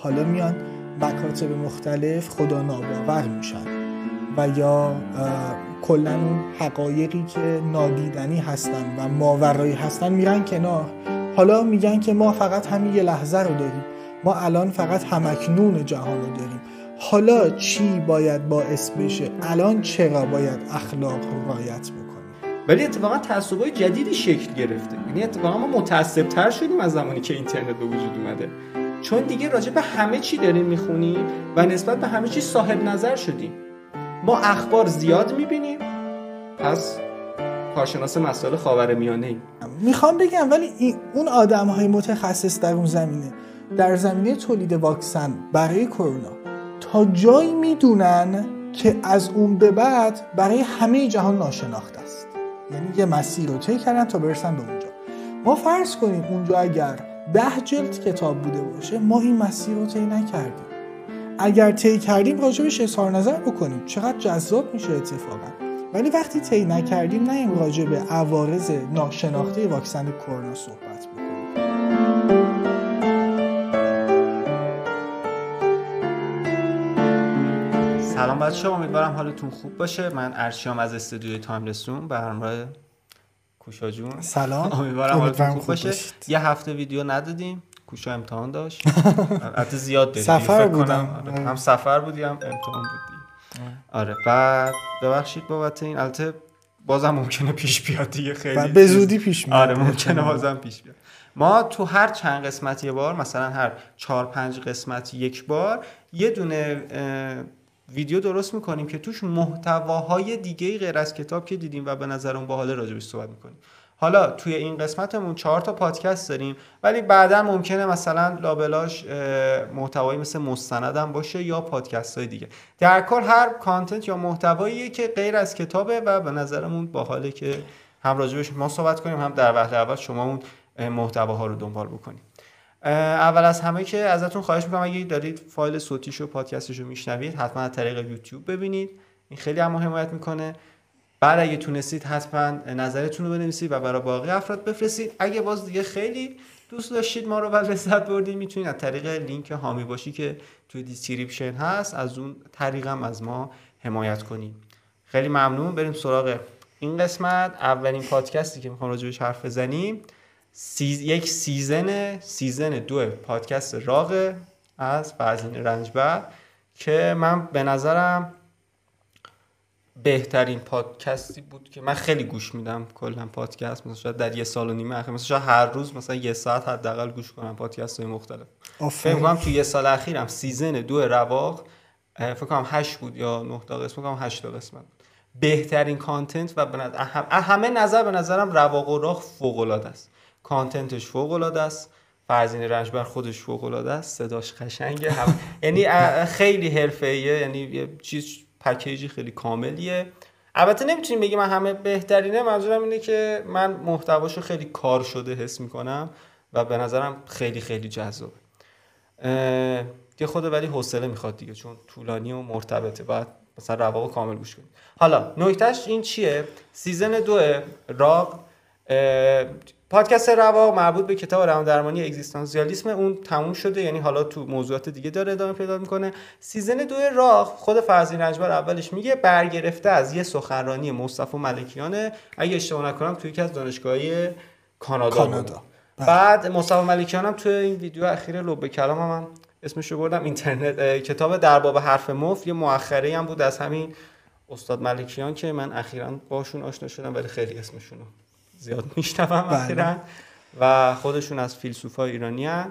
حالا میان مکاتب مختلف خدا ناباور میشن و یا کلا اون حقایقی که نادیدنی هستن و ماورایی هستن میرن کنار. حالا میگن که ما فقط همین یه لحظه رو داریم. ما الان فقط همکنون جهان رو داریم. حالا چی باید باعث بشه؟ الان چرا باید اخلاق رو رایت بکنیم؟ ولی اتفاقا تعصبای جدیدی شکل گرفته. یعنی اتفاقا ما متعصب شدیم از زمانی که اینترنت به وجود اومده. چون دیگه راجع به همه چی داریم می‌خونیم و نسبت به همه چی صاحب نظر شدیم ما اخبار زیاد می‌بینیم. پس کارشناس مسائل خاور میانه ایم می‌خوام بگم ولی اون آدم های متخصص در اون زمینه در زمینه تولید واکسن برای کرونا تا جایی می‌دونن که از اون به بعد برای همه جهان ناشناخته است. یعنی یه مسیر رو طی کردن تا برسن به اونجا. ما فرض کنیم اونجا اگر ده جلد کتاب بوده باشه ما این مسیر رو طی نکردیم. اگر طی کردیم راجبش اظهار نظر بکنیم. چقدر جذاب میشه اتفاقا. ولی وقتی طی نکردیم نه راجع به عوارض ناشناخته واکسن کرونا صحبت بکنیم. سلام بچه امیدوارم حالتون خوب باشه. من ارشیام از استودیوی تایملسون به همراه کوشا جون. سلام. امیدوارم حالتون خوب باشه. یه هفته ویدیو ندادیم. کوشا امتحان داشت. البته زیاد داریم. سفر بودم. آره. هم سفر بودی هم امتحان بودی. آره. بعد ببخشید بابت این. البته بازم ممکنه پیش بیاد دیگه. خیلی به زودی پیش میاد. آره ممکنه بازم پیش بیاد. ما تو هر چند قسمت یه بار مثلا هر چهار پنج قسمت یک بار یه دونه ویدیو درست می‌کنیم که توش محتواهای دیگه غیر از کتاب که دیدیم و به نظر اون باحال راجبش صحبت می‌کنیم. حالا توی این قسمتمون چهار تا پادکست داریم ولی بعدا ممکنه مثلا لابلاش محتوایی مثل مستندم باشه یا پادکست های دیگه. در کل هر کانتنت یا محتواییه که غیر از کتابه و به نظرمون باحاله که هم راجبش ما صحبت کنیم هم در وقت اول شما اون محتواها رو دنبال بکنیم. اول از همه که ازتون خواهش می‌کنم اگه دارید فایل صوتیش و پادکستش رو میشنوید حتما از طریق یوتیوب ببینید. این خیلی هم حمایت می‌کنه. بعد اگه تونستید حتما نظرتون رو بنویسید و برای باقی افراد بفرستید. اگه باز دیگه خیلی دوست داشتید ما رو و لذت بردید می‌تونید از طریق لینک حامی باشی که توی description هست از اون طریقم از ما حمایت کنید خیلی ممنون. بریم سراغ این قسمت. اولین پادکستی که می‌خوام راجبش حرف بزنیم. seas... یک season season دو پادکست رواق از فرزین رنجبر که من به نظرم بهترین پادکستی بود که من خیلی گوش میدم کلا پادکست. مثلا شاید در یه سال و نیمه اخیر. مثلا هر روز مثلا یه ساعت حداقل گوش کنم پادکست های مختلف فکر کنم تو یه سال اخیرم season دو رواق فکر کنم 8 بود یا 9 تا قسمت کنم 8 تا قسمت. بود بهترین content و به نظر همه نظر به نظرم رواق و رواق فوق العاده است. کانتنتش فوق العاده است فرزین رنجبر خودش فوق العاده است. صداش قشنگه هم... یعنی خیلی حرفه‌ایه. یعنی یه چیز پکیجی خیلی کاملیه. البته نمی‌تونیم بگیم من همه بهترینه. منظورم اینه که من محتواشو خیلی کار شده حس می‌کنم و به نظرم خیلی خیلی جذابه. یه خود ولی حوصله می‌خواد دیگه چون طولانی و مرتبطه. بعد مثلا رواق کامل گوش کنید حالا نکتهش این چیه؟ season دو رواق پادکست رواق مربوط به کتاب روان درمانی اگزیستانسیالیسم اون تموم شده یعنی حالا تو موضوعات دیگه داره ادامه پیدا می‌کنه. season دو رواق خود فرزین رنجبر اولش میگه برگرفته از یه سخنرانی مصطفی ملکیانه. اگه اشتباه نکنم توی یکی از دانشگاهی کانادا, کانادا. بعد مصطفی ملکیان هم توی این ویدیو اخیر لب کلام هم من اسمش رو بردم اینترنت کتاب در باب حرف مفت یه مؤخره هم بود از همین استاد ملکیان که من اخیرا باشون آشنا شدم ولی خیلی اسمشون زیاد میشنوم اخیرا. و خودشون از فیلسوفای ایرانی هن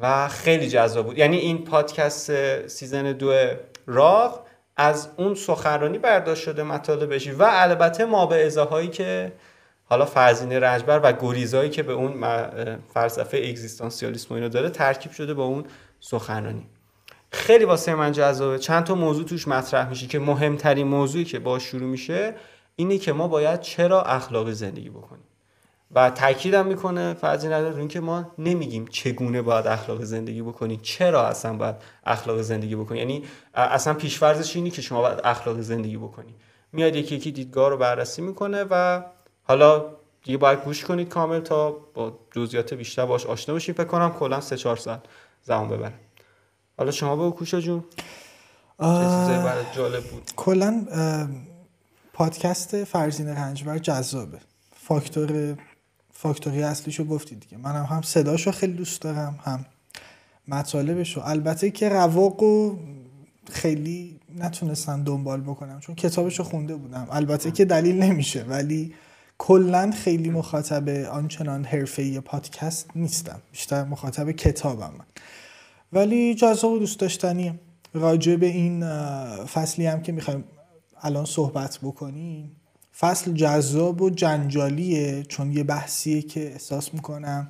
و خیلی جذاب بود. یعنی این پادکست season دو رواق از اون سخنرانی برداشت شده مطالبش و البته ما به هایی که حالا فرزین رنجبر و گریزایی که به اون فلسفه اگزیستانسیالیسم و اینو داره ترکیب شده با اون سخنرانی. خیلی واسه من جذابه. چند تا موضوع توش مطرح میشه که مهمترین موضوعی که با شروع میشه اینه که ما باید چرا اخلاقی زندگی بکنیم. و تاکیدم می‌کنه فرضی نداره اینکه ما نمیگیم چگونه باید اخلاق زندگی بکنیم چرا اصلا باید اخلاق زندگی بکنیم. یعنی اصلا پیشفرضش اینه که شما باید اخلاق زندگی بکنید میاد یکی یکی دیدگاه رو بررسی می‌کنه و حالا دیگه باید گوش کنید کامل تا با جزئیات بیشتر باش آشنا بشید فکر کنم کلا 3 4 ساعت زمان ببره حالا شما به کوشا جون. چه برای جالب بود؟ کلا پادکست فرزین رنجبر جذابه. فاکتور فاکتوری اصلیشو گفتی دیگه. منم هم صداشو خیلی دوست دارم هم مطالبشو. البته که رواق خیلی نتونستم دنبال بکنم چون کتابشو خونده بودم. البته که دلیل نمیشه ولی کلا خیلی مخاطب آنچنان حرفه‌ای پادکست نیستم. بیشتر مخاطب کتابم ولی جذاب و دوست داشتنیه راجع به این فصلی هم که می‌خوایم الان صحبت بکنیم. فصل جذاب و جنجالیه چون یه بحثیه که احساس می‌کنم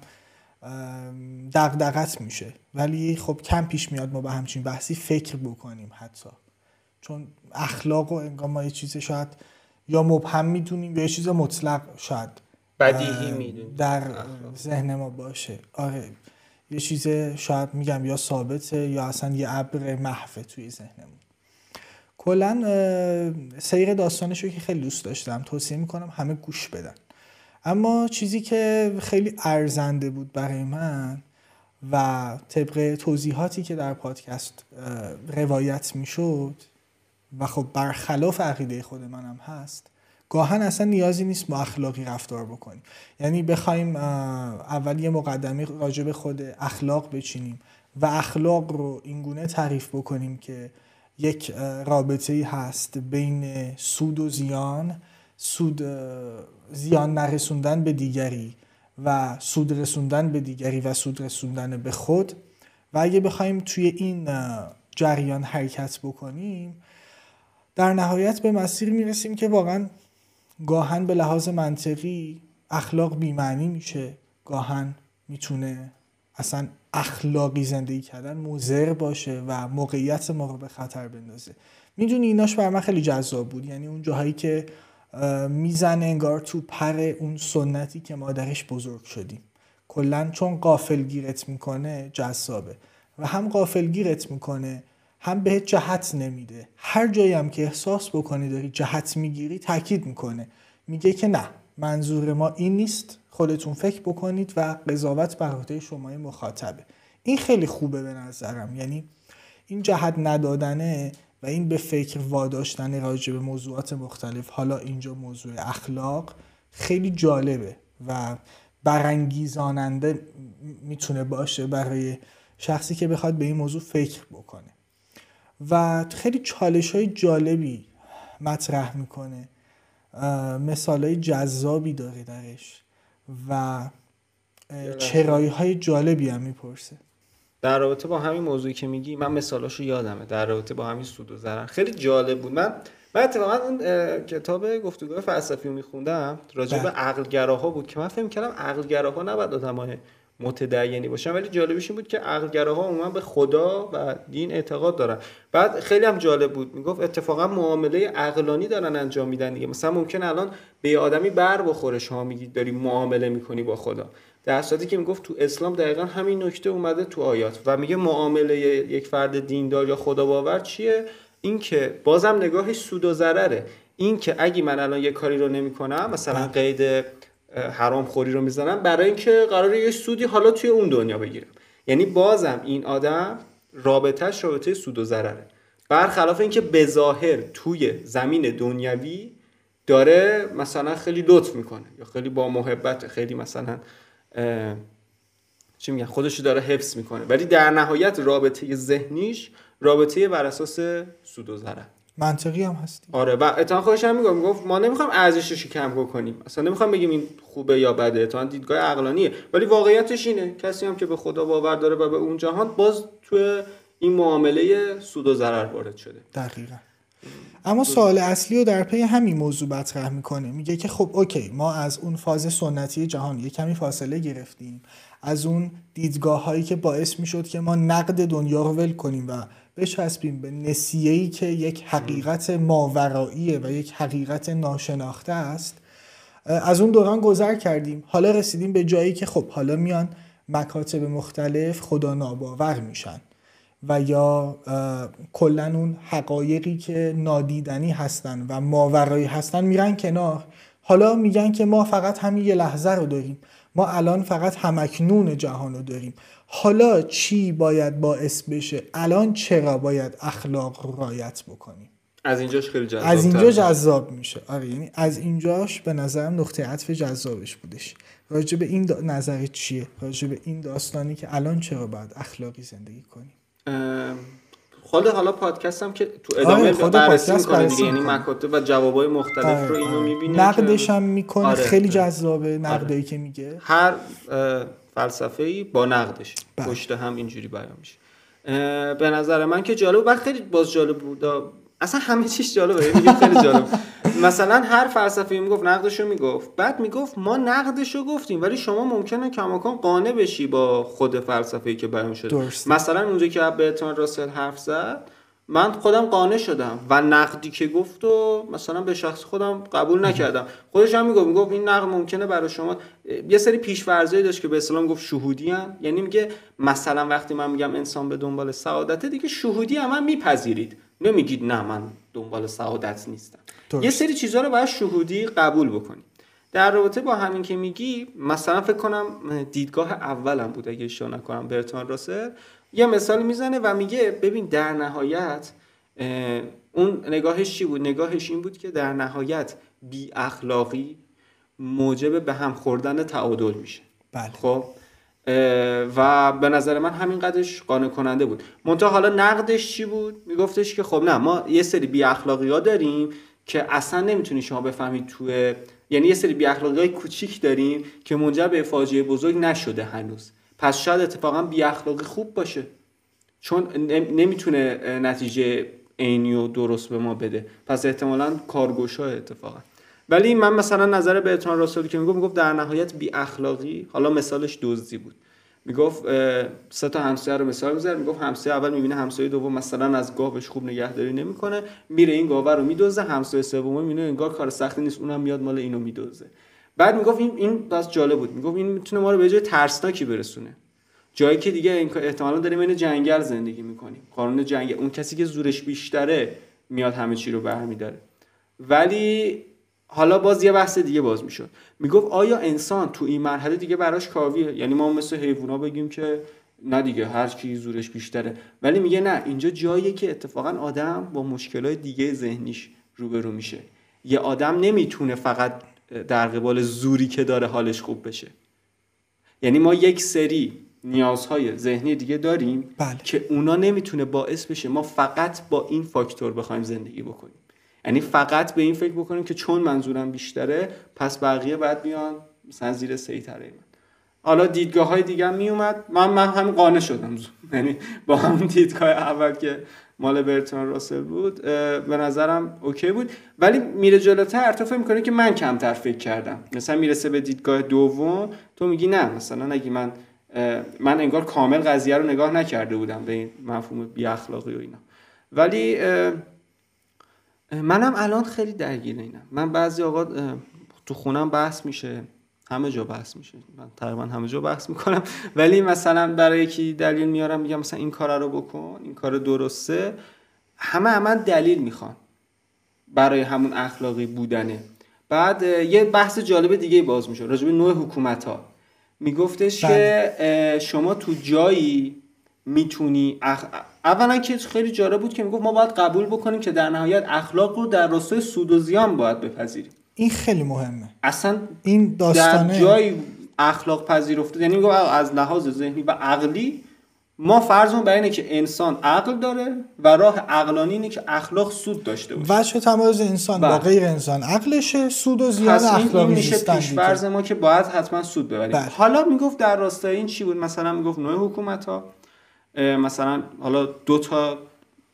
دقدقت میشه. ولی خب کم پیش میاد ما به همچین بحثی فکر بکنیم حتی. چون اخلاق و انگار ما یه چیز شاید یا مبهم می‌دونیم یا یه چیز مطلق شاید بدیهی می‌دونیم. در ذهن ما باشه. آره یه چیز شاید میگم یا ثابته یا اصلا یه ابر محفه توی ذهنمون. کلا سیر داستانش رو که خیلی دوست داشتم توصیه می‌کنم همه گوش بدن. اما چیزی که خیلی ارزنده بود برای من و طبق توضیحاتی که در پادکست روایت می‌شد و خب برخلاف عقیده خود منم هست گاهن اصلا نیازی نیست ما اخلاقی رفتار بکنیم. یعنی بخوایم اول یه مقدمه راجع به خود اخلاق بچینیم و اخلاق رو اینگونه تعریف بکنیم که یک رابطه هست بین سود و زیان. سود زیان نرسوندن به دیگری و سود رسوندن به دیگری و سود رسوندن به خود. و اگه بخوایم توی این جریان حرکت بکنیم در نهایت به مسیر می‌رسیم که واقعا گاهن به لحاظ منطقی اخلاق بیمعنی میشه. گاهن می‌تونه اصلا اخلاقی زندگی کردن موزر باشه و موقعیت ما رو به خطر بندازه. می‌دونی ایناش بر من خیلی جذاب بود. یعنی اون جاهایی که می‌زنه انگار تو پر اون سنتی که ما درش بزرگ شدیم. کلا چون قافل گیرت می‌کنه جذابه. و هم قافل گیرت می‌کنه هم بهت جهت نمیده. هر جایی هم که احساس بکنی داری جهت می‌گیری تاکید می‌کنه. میگه که نه منظور ما این نیست. خودتون فکر بکنید و قضاوت بر عهده شما مخاطبه. این خیلی خوبه به نظرم. یعنی این جهت ندادنه و این به فکر واداشتن راجع به موضوعات مختلف حالا اینجا موضوع اخلاق خیلی جالبه و برانگیزاننده می‌تونه باشه برای شخصی که بخواد به این موضوع فکر بکنه. و خیلی چالش های جالبی مطرح می‌کنه. مثال های جذابی داره درش. و چرایی های جالبی هم می‌پرسه. در رابطه با همین موضوعی که میگی من مثالاشو یادمه. در رابطه با همین سود و ضرر. خیلی جالب بود. من من اتفاقا اون کتاب گفتگوهای فلسفی رو میخوندم. راجع به بله. عقلگراها بود که من فهم کردم عقلگراها نباید آدمای متدینی باشن. ولی جالبش این بود که عقلگراها عموما به خدا و دین اعتقاد دارن. بعد خیلی هم جالب بود. می‌گفت اتفاقا معامله عقلانی دارن انجام میدن دیگه. مثلا ممکن الان به آدمی بر بخوره. شما میگید داری معامله می‌کنی با خدا. در صورتی که می‌گفت تو اسلام دقیقا همین نکته اومده تو آیات و میگه معامله یک فرد دیندار یا خدا باور چیه؟ این که بازم نگاهش سود و ضرره. این که اگه من الان یه کاری رو نمی‌کنم مثلا. قید حرام خوری رو می‌زنم برای اینکه قرار یه سودی حالا توی اون دنیا بگیرم یعنی بازم این آدم رابطهش رابطه سود و ضرره. برخلاف اینکه به ظاهر توی زمین دنیوی داره مثلا خیلی لطف می‌کنه یا خیلی با محبت خیلی مثلا چی میگن خودش داره حفظ می‌کنه. ولی در نهایت رابطه ذهنیش رابطه بر اساس سود و ضرر منطقی هم هستی. آره و اتهام خودش هم میگم گفت ما نمی‌خوام ارزشش کم کنیم اصلا نمی‌خوام بگیم این خوبه یا بده. اتهام دیدگاه عقلانیه. ولی واقعیتش اینه. کسی هم که به خدا باور داره و به اون جهان باز تو این معامله سود و ضرر وارد شده. دقیقا. اما سوال اصلی رو در پی همین موضوع مطرح می‌کنه. میگه که خب اوکی ما از اون فاز سنتی جهان یه کمی فاصله گرفتیم. از اون دیدگاه هایی که باعث می‌شد که ما نقد دنیا رو ول کنیم و بچسبیم به نسیه‌ای که یک حقیقت ماوراییه و یک حقیقت ناشناخته است. از اون دوران گذر کردیم. حالا رسیدیم به جایی که خب حالا میان مکاتب مختلف خدا ناباور میشن و یا کلا اون حقایقی که نادیدنی هستن و ماورایی هستن میرن کنار. حالا میگن که ما فقط همین یه لحظه رو داریم. ما الان فقط همکنون جهان رو داریم. حالا چی باید باعث بشه؟ الان چرا باید اخلاق رایت بکنیم؟ از اینجاش خیلی جذاب از اینجا جذاب میشه. آره یعنی از اینجاش به نظرم نقطه عطف جذابش بودش. راجع به این دا... نظر چیه؟ راجع به این داستانی که الان چرا باید اخلاقی زندگی کنیم؟ خود حالا پادکست هم که تو ادامه آره بررسی می‌کنه دیگه یعنی مکاتب و جوابای مختلف آره رو اینو آره. می‌بینه نقدش هم می‌کنه. آره. خیلی جذابه آره. نقدایی که میگه. هر فلسفه ای با نقدش. بله. پشت هم اینجوری بیان میشه. به نظر من که جالب و خیلی باز جالب بود. اصلا همه چیز جالبه یعنی خیلی جالب. مثلا هر فلسفه می‌گفت نقدشو می‌گفت. بعد می‌گفت ما نقدشو گفتیم ولی شما ممکنه کماکان قانع بشی با خود فلسفه ای که بیان شده. درست. مثلا اونجا که برتون راسل حرف زد من خودم قانع شدم و نقدی که گفت و مثلا به شخص خودم قبول نکردم. خودش هم می‌گفت می‌گفت این نقد ممکنه برای شما یه سری پیش‌فرضایی داشت که به اسلام گفت شهودی هم. یعنی میگه مثلا وقتی من میگم انسان به دنبال سعادت دیگه شهودی هم, هم میپذیرید. نمیگید نه من دنبال سعادت نیستم. یه سری چیزها رو باید شهودی قبول بکنی. در رابطه با همین که میگی مثلا فکر کنم دیدگاه اولم بود اگه اشتباه نکنم برتان راسل. یه مثال می‌زنه و میگه ببین در نهایت اون نگاهش چی بود؟ نگاهش این بود که در نهایت بی اخلاقی موجب به هم خوردن تعادل میشه. بله. خب؟ و به نظر من همین قدش قانع کننده بود. منتها حالا نقدش چی بود؟ میگفتش که خب نه ما یه سری بی اخلاقی ها داریم که اصلا نمی‌تونی شما بفهمید توی یعنی یه سری بی اخلاقی کوچیک داریم که منجر به فاجعه بزرگ نشده هنوز. پس شاید اتفاقا بی اخلاقی خوب باشه. چون نمی‌تونه نتیجه عینی و درست به ما بده. پس احتمالا کارگوشا اتفاقا. ولی من مثلا نظر به اتران راسلی که می‌گفت می‌گفت در نهایت بی اخلاقی حالا مثالش دزدی بود. می‌گفت سه تا همسایه رو مثال می‌زد می‌گفت همسایه اول می‌بینه همسایه دوم مثلا از گاوش خوب نگهداری نمی‌کنه میره این گاوه رو میدوزه همسایه سوم می‌بینه انگار کار سختی نیست اونم میاد مال اینو میدوزه. بعد می‌گفت این این بس جالب بود می‌گفت این می‌تونه ما رو به جای ترسناکی برسونه. جایی که دیگه احتمالا داریم این جنگل زندگی می‌کنیم. قانون جنگل اون کسی که زورش بیشتره میاد همه چی رو برمیداره. ولی حالا باز یه بحث دیگه باز می‌شد می‌گفت آیا انسان تو این مرحله دیگه براش کاویه؟ یعنی ما مثل حیوونا بگیم که نه دیگه هر کی زورش بیشتره. ولی میگه نه اینجا جاییه که اتفاقا آدم با مشکلات دیگه ذهنیش روبرو میشه. یه آدم نمی‌تونه فقط در قبال زوری که داره حالش خوب بشه. یعنی ما یک سری نیازهای ذهنی دیگه داریم بله. که اونا نمی‌تونه باعث بشه ما فقط با این فاکتور بخوایم زندگی بکنیم. یعنی فقط به این فکر بکنیم که چون منظورم بیشتره پس بقیه باید بیان مثلا زیر سیطره من. حالا دیدگاه های دیگه می اومد من من هم قانع شدم. یعنی با همون دیدگاه اول که مال برتون راسل بود به نظرم اوکی بود. ولی میره جلوتر تو فکر می‌کنه که من کمتر فکر کردم. مثلا می‌رسه به دیدگاه دوم تو میگی نه مثلا اگه من من انگار کامل قضیه رو نگاه نکرده بودم به این مفهوم بی اخلاقی و اینا. ولی منم الان خیلی درگیر اینم. من بعضی آقا تو خونم بحث میشه. همه جا بحث میشه. من تقریبا همه جا بحث می‌کنم. ولی مثلا برای یکی دلیل میارم میگم مثلا این کار رو بکن این کار درسته. همه همه دلیل می‌خوان برای همون اخلاقی بودنه. بعد یه بحث جالب دیگه باز میشه. راجب نوع حکومت ها میگفتش که بله. شما تو جایی می‌تونی اخ... اولا که خیلی جالب بود که می‌گفت ما باید قبول بکنیم که در نهایت اخلاق رو در راستای سود و زیان باید بپذیریم. این خیلی مهمه. اصلا این داستانه. در جای اخلاق پذیرفته یعنی می‌گفت از لحاظ ذهنی و عقلی ما فرضمون بر اینه که انسان عقل داره و راه عقلانی اینه که اخلاق سود داشته باشه. وجه تمایز انسان با بله. غیر انسان. عقلشه سود و زیان اخلاقی این میشه پیش فرض ما که باید حتما سود ببریم. بله. حالا می‌گفت در راستای این چی بود؟ مثلا می‌گفت نوع حکومت ها مثلا حالا دو تا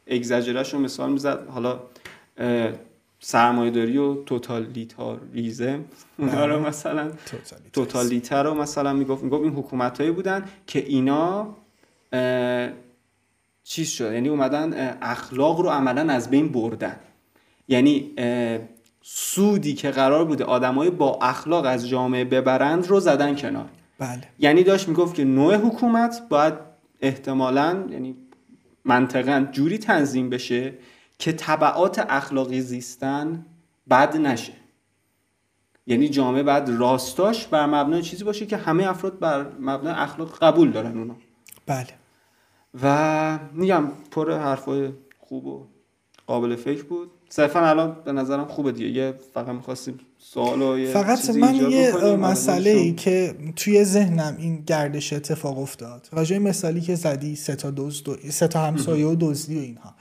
اگزاجرش رو مثال می‌زد. حالا سرمایه‌داری و توتالیتاریزم اونا رو مثلا توتالیتر رو مثلا می‌گفت. می‌گفت این حکومت هایی بودن که اینا چیز شد. یعنی اومدن اخلاق رو عملا از بین بردن. یعنی سودی که قرار بوده آدمای با اخلاق از جامعه ببرند رو زدن کنار. بله. یعنی داشت می‌گفت که نوع حکومت باید احتمالا یعنی منطقا جوری تنظیم بشه که طبعات اخلاقی زیستن بد نشه. یعنی جامعه بعد راستاش بر مبنای چیزی باشه که همه افراد بر مبنای اخلاق قبول دارن اونا بله. و میگم پر حرفای خوب و قابل فکر بود. صرفا الان به نظرم خوبه دیگه. یه فقط می‌خواستیم سوال و یه فقط من یه مسئله ای که توی ذهنم این گردش اتفاق افتاد. راجع مثالی که زدی سه تا دوز دو... سه تا همسایه و دزدی و اینها.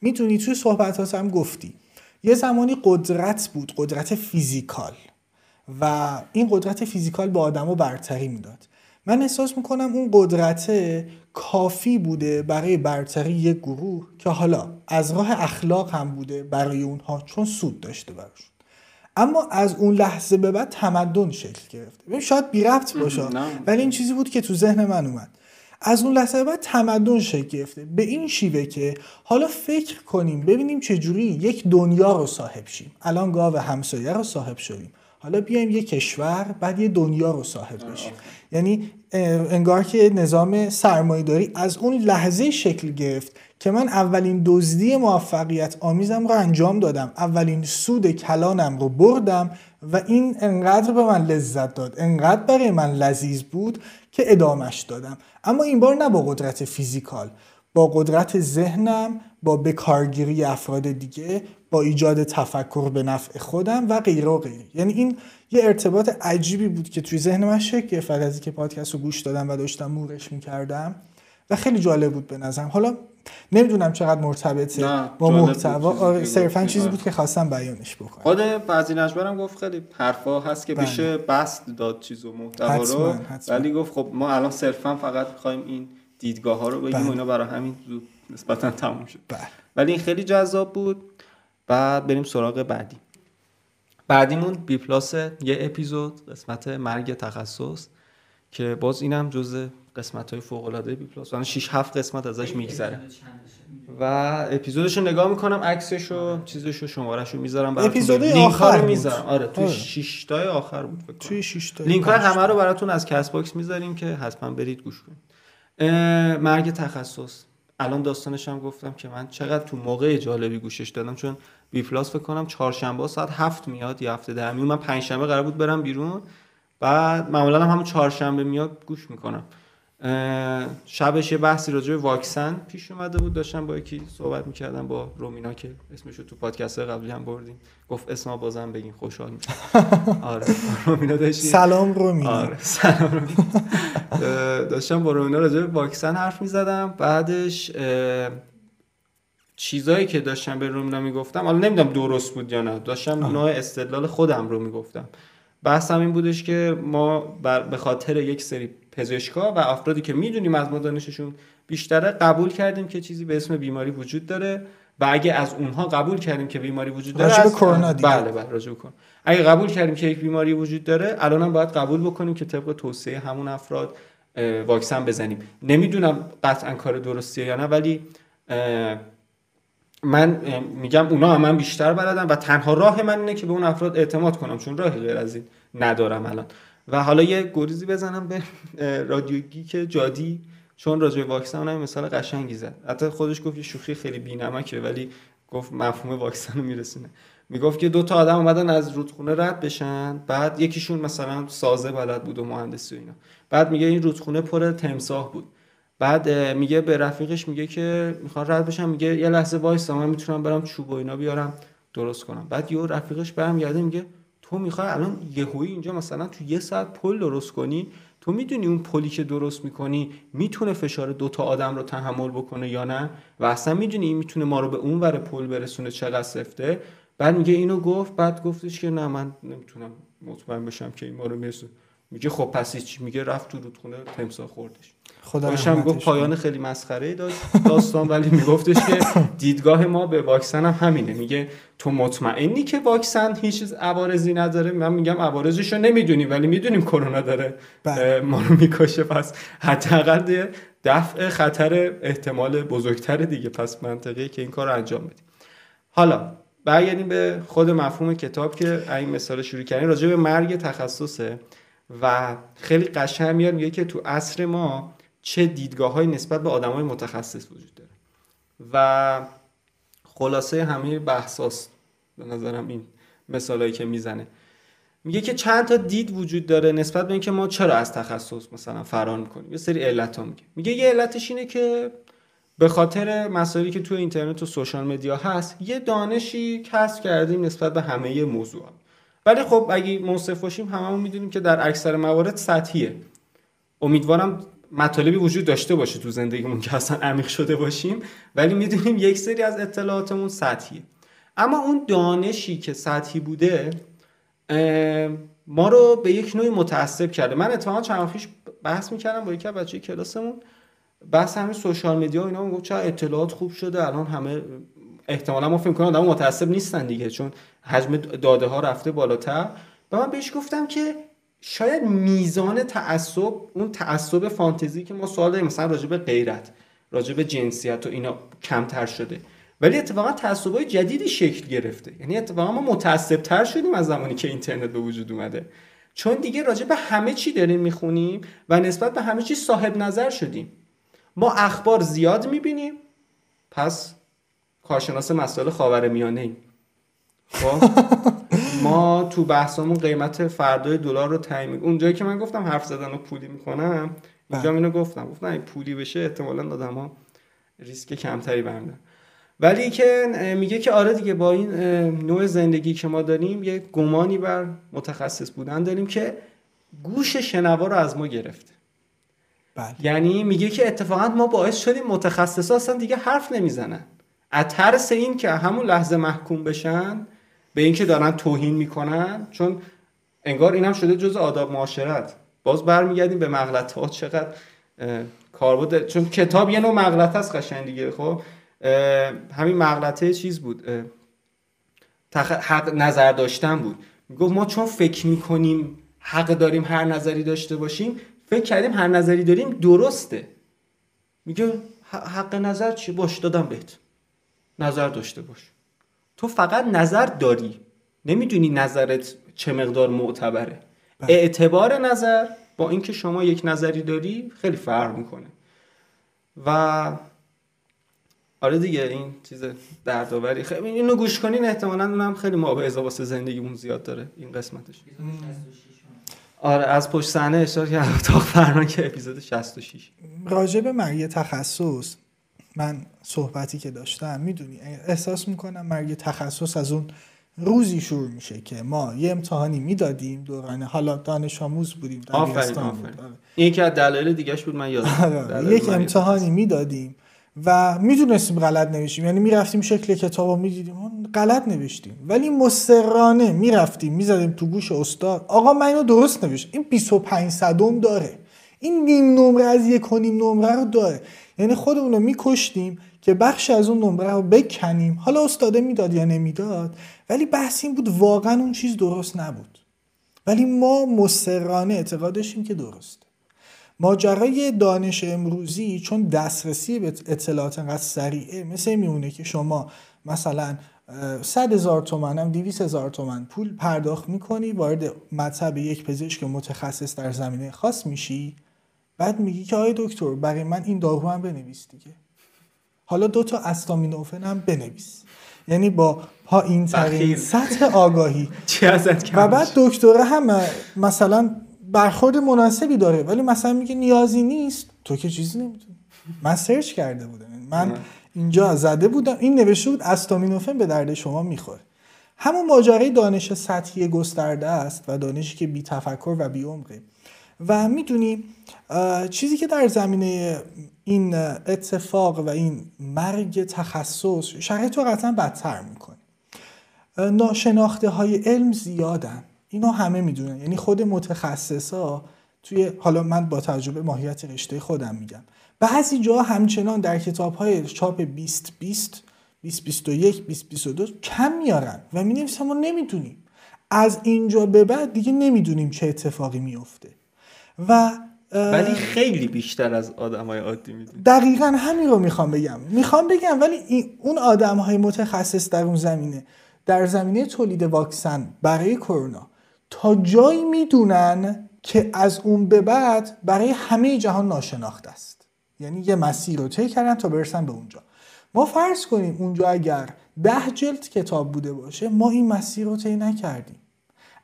می‌تونی توی صحبتات هم گفتی. یه زمانی قدرت بود قدرت فیزیکال. و این قدرت فیزیکال به آدمو برتری می‌داد. من احساس می‌کنم اون قدرت کافی بوده برای برتری یک گروه که حالا از راه اخلاق هم بوده برای اونها چون سود داشته براشون اما از اون لحظه به بعد تمدن شکل گرفته. شاید بی ربط باشه. ولی این چیزی بود که تو ذهن من اومد. از اون لحظه بعد تمدن شکل گرفته. به این شیوه که حالا فکر کنیم ببینیم چجوری یک دنیا رو صاحب شیم. الان گاو همسایه رو صاحب شدیم. حالا بیایم یه کشور بعد یه دنیا رو صاحب بشیم. یعنی انگار که نظام سرمایهداری از اون لحظه شکل گرفت که من اولین دزدی موفقیت آمیزم رو انجام دادم. اولین سود کلانم رو بردم و این انقدر به من لذت داد انقدر برای من لذیذ بود که ادامش دادم. اما این بار نه با قدرت فیزیکال. با قدرت ذهنم با بکارگیری افراد دیگه با ایجاد تفکر به نفع خودم و غیره و غیره. یعنی این یه ارتباط عجیبی بود که توی ذهن من شکل گرفت از که پادکست رو گوش دادم و داشتم مورش می‌کردم و خیلی جالب بود به نظرم. حالا نمی‌دونم چقدر مرتبطه. با محتوا آره، صرفا چیزی بود که خواستم بیانش بکنم. خود بعضی نجبرم گفت خیلی حرفا هست که بشه بله. بست داد چیز و محتوا رو. ولی گفت خب ما الان صرفا فقط می‌خوایم این دیدگاه ها رو بگیم بله. اینا برای همین نسبتا تموم شد. بله. ولی این خیلی جذاب بود بعد بریم سراغ بعدی. بعدیمون BPlus یه اپیزود قسمت مرگ تخصص که باز اینم جز قسمت های فوق العاده BPlus 6 7 قسمت ازش میگذره. و اپیزودش رو نگاه می‌کنم عکسش و چیزش رو شمارش رو می‌ذارم براتون. اپیزود آخر می‌ذارم. آره توی 6 تای آخر بود فکر توی 6 تا لینک های همه رو براتون از Castbox می‌ذاریم که حتما برید گوش کنید. مرگ تخصص. الان داستانش هم گفتم که من چقدر تو موقع جالبی گوشش دادم چون بی پلاس فکر کنم چهارشنبه ساعت هفت میاد یا هفته ده میاد من پنجشنبه قرار بود برم بیرون بعد معمولا هم همون چهارشنبه میاد گوش می‌کنم. شبش یه بحثی راجع به واکسن پیش اومده بود. داشتم با یکی صحبت می‌کردم با رومینا که اسمشو تو پادکست قبلی هم بردیم. گفت اسما بازم بگین خوشحال میشم. آره رومینا داشتیم سلام رومینا. آره سلام رومینا. داشتم با رومینا راجع به واکسن حرف می‌زدم. بعدش چیزایی که داشتم به رومینا می‌گفتم حالا نمی‌دونم درست بود یا نه. داشتم نوع استدلال خودم رو می‌گفتم. بحثم این بودش که ما به خاطر یک سری پزشکا و افرادی که می‌دونیم از ما دانششون بیشتره قبول کردیم که چیزی به اسم بیماری وجود داره و اگه از اونها قبول کردیم که بیماری وجود داره راجب کرونا دیگه. بله بله راجب کن اگه قبول کردیم که یک بیماری وجود داره الان هم باید قبول بکنیم که طبق توصیه همون افراد واکسن بزنیم. نمی‌دونم قطعا کار درستیه یا نه ولی من میگم اونا هم من بیشتر بلدم و تنها راه من اینه که به اون افراد اعتماد کنم چون راهی غیر از این ندارم الان. و حالا یه گریزی بزنم به رادیو که جادی. چون راجع واکسن هم مثال قشنگی زد. حتی خودش گفت یه شوخی خیلی بی‌نمکه ولی گفت مفهوم واکسن رو میرسونه. می‌گفت که دو تا آدم اومدن از رودخونه رد بشن بعد یکیشون مثلا سازه بلد بود و مهندسی و اینا. بعد میگه این رودخونه پر تمساح بود. بعد میگه به رفیقش میگه که می‌خواد رد بشم میگه یه لحظه وایسا من می‌تونم برم چوب و اینا بیارم درست کنم. بعد یه رفیقش برمیگرده میگه تو می‌خوای الان یهویی اینجا مثلا تو یه ساعت پل درست کنی تو می‌دونی اون پلی که درست می‌کنی می‌تونه فشار دوتا آدم رو تحمل بکنه یا نه؟ و اصلا می‌دونی این می‌تونه ما رو به اون ور پل برسونه چقدر سفته؟ بعد میگه اینو گفت بعد گفتش که نه من نمی‌تونم مطمئن بشم که این ما رو میرسونه. میگه خب پس چی میگه رفت تو رودخونه تمسا خوردش. خدا هم گفت پایان خیلی مسخره داشت. داستان ولی میگفتش که دیدگاه ما به واکسن هم همینه. میگه تو مطمئنی که واکسن هیچ عوارضی نداره؟ من میگم عوارضش رو نمی‌دونیم ولی می‌دونیم کرونا داره. بله. ما رو می‌کشه. پس حداقل دفع خطر احتمال بزرگتر دیگه. پس منطقیه که این کار رو انجام بدیم. حالا برگردیم به خود مفهوم کتاب که این مثال شروع کردیم. راجع به مرگ تخصصه و خیلی قشنگ میاد میگه که تو عصر ما چه دیدگاه نسبت به آدم های متخصص وجود داره. و خلاصه همه بحثاست به نظرم این مثالهایی که می‌زنه. میگه که چند تا دید وجود داره نسبت به اینکه ما چرا از تخصص مثلا فرار می‌کنیم. یه سری علت ها میگه. میگه یه علتش اینه که به خاطر مسائلی که تو اینترنت و سوشال مدیا هست یه دانشی کسب کردیم نسبت به همه موضوع ولی خب اگه منصف باشیم هممون می‌دونیم که در اکثر موارد سطحیه. امیدوارم مطالبی وجود داشته باشه تو زندگیمون که اصلا عمیق شده باشیم ولی می‌دونیم یک سری از اطلاعاتمون سطحیه. اما اون دانشی که سطحی بوده ما رو به یک نوعی متعصب کرده. من اتفاقا چند پیش بحث می‌کردم با یکی بچه کلاسمون بحث همین سوشال مدیا و اینا. می‌گفت چرا اطلاعات خوب شده الان همه احتمالا ما فکر کنم متعصب نیستن دیگه چون حجم داده ها رفته بالاتر. و من بهش گفتم که شاید میزان تعصب اون تعصب فانتزی که ما سوال داریم مثلا راجع به غیرت راجع به جنسیت و اینا کمتر شده. ولی اتفاقا تعصبای جدیدی شکل گرفته. یعنی اتفاقا ما متعصب تر شدیم از زمانی که اینترنت به وجود اومده. چون دیگه راجع به همه چی داریم می‌خونیم و نسبت به همه چی صاحب نظر شدیم. ما اخبار زیاد می‌بینیم. پس کارشناس مسائل خاور میانه ایم خب؟ ما تو بحثمون قیمت فردای دلار رو تعیین اونجایی که من گفتم حرف زدن و پولی می‌کنم اینجا بله. اینو گفتم. گفتم این پولی بشه احتمالا ها ریسک کمتری برمیدن ولی که میگه که آره دیگه با این نوع زندگی که ما داریم یه گمانی بر متخصص بودن داریم که گوش شنوا رو از ما گرفته. بله. یعنی میگه که اتفاقا ما باعث شدیم متخصصا اصلا دیگه حرف نمی‌زنن. از ترس این که همون لحظه محکوم بشن به اینکه دارن توهین می‌کنن چون انگار اینم شده جز آداب معاشرت. باز برمیگردیم به مغلطه ها چقدر کاربرد چون کتاب یه نوع مغلطه است قشنگ دیگه. خب همین مغلطه چیز بود؟ حق نظر داشتن بود. گفت ما چون فکر می‌کنیم حق داریم هر نظری داشته باشیم فکر کردیم هر نظری داریم درسته. میگه حق نظر چی؟ باش دادم بهت. نظر داشته باش. تو فقط نظر داری. نمی‌دونی نظرت چه مقدار معتبره. بله. اعتبار نظر با اینکه شما یک نظری داری خیلی فرق می‌کنه. و آره دیگه این چیز دردآوری. خیلی اینو گوش کنین احتمالاً اونم خیلی مابعضا واسه زندگیمون زیاد داره این قسمتش. آره از پشت صحنه اشاره کردم اتاق فرمان که اپیزود 66 راجع به مرگ تخصص من صحبتی که داشتم می‌دونی احساس می‌کنم مرگ تخصص از اون روزی شروع میشه که ما یه امتحانی می‌دادیم دورانه حالا دانش آموز بودیم آفرین آفرین. آره. این که از دلایل دیگهش بود من یادم. آره. یک امتحانی می‌دادیم و می‌دونستیم غلط نوشتیم یعنی می‌رفتیم شکل کتاب رو می‌دیدیم غلط نوشتیم. ولی مسترانه می‌رفتیم می‌زدیم تو گوش استاد آقا من اینو درست نوشت این 25 صدم داره. این نیم نمره از یک و نیم نمره رو داره. یعنی خودمون رو میکشتیم که بخش از اون نمره رو بکنیم. حالا استاده می‌داد یا نمی‌داد ولی بحث این بود واقعا اون چیز درست نبود. ولی ما مسترانه اعتقاد داشتیم که درسته ماجرای دانش امروزی چون دسترسی به اطلاعات انقدر سریعه مثل میمونه که شما مثلا صد هزار تومن هم دیویس هزار تومن پول پرداخت می‌کنی وارد مطب یک پزشک متخصص در زمینه خاص میشی. بعد میگی که آقای دکتر برای من این دارو هم بنویس دیگه. حالا دو تا استامینوفن هم بنویس. یعنی با این ترین سطح آگاهی. و بعد دکتره هم مثلا برخورد مناسبی داره ولی مثلا میگه نیازی نیست. تو که چیزی نمی‌تونی من سرچ کرده بودم. من اینجا زده بودم. این نوشته بود استامینوفن به درد شما می‌خوره. همون ماجرای دانش سطحی گسترده است و دانشی که بی تفکر و بی عمقه. و می‌دونی چیزی که در زمینه این اتفاق و این مرگ تخصص شرایط رو قطعا بدتر می‌کنه. ناشناخته های علم زیادن. اینو همه می‌دونن. یعنی خود متخصصا توی حالا من با تجربه ماهیت رشته خودم میگم. بعضی جا همچنان در کتاب های چاپ 20 20 2021 2022 کم میارن و می نویسن ما نمی‌دونیم. از اینجا به بعد دیگه نمی‌دونیم چه اتفاقی میفته و ولی خیلی بیشتر از آدم های عادی می‌دونیم دقیقا همین رو می‌خوام بگم. می‌خوام بگم ولی اون آدم های متخصص در اون زمینه در زمینه تولید واکسن برای کرونا تا جایی می‌دونن که از اون به بعد برای همه جهان ناشناخته است. یعنی یه مسیر رو طی کردن تا برسن به اونجا. ما فرض کنیم اونجا اگر ده جلد کتاب بوده باشه ما این مسیر رو طی نکردیم.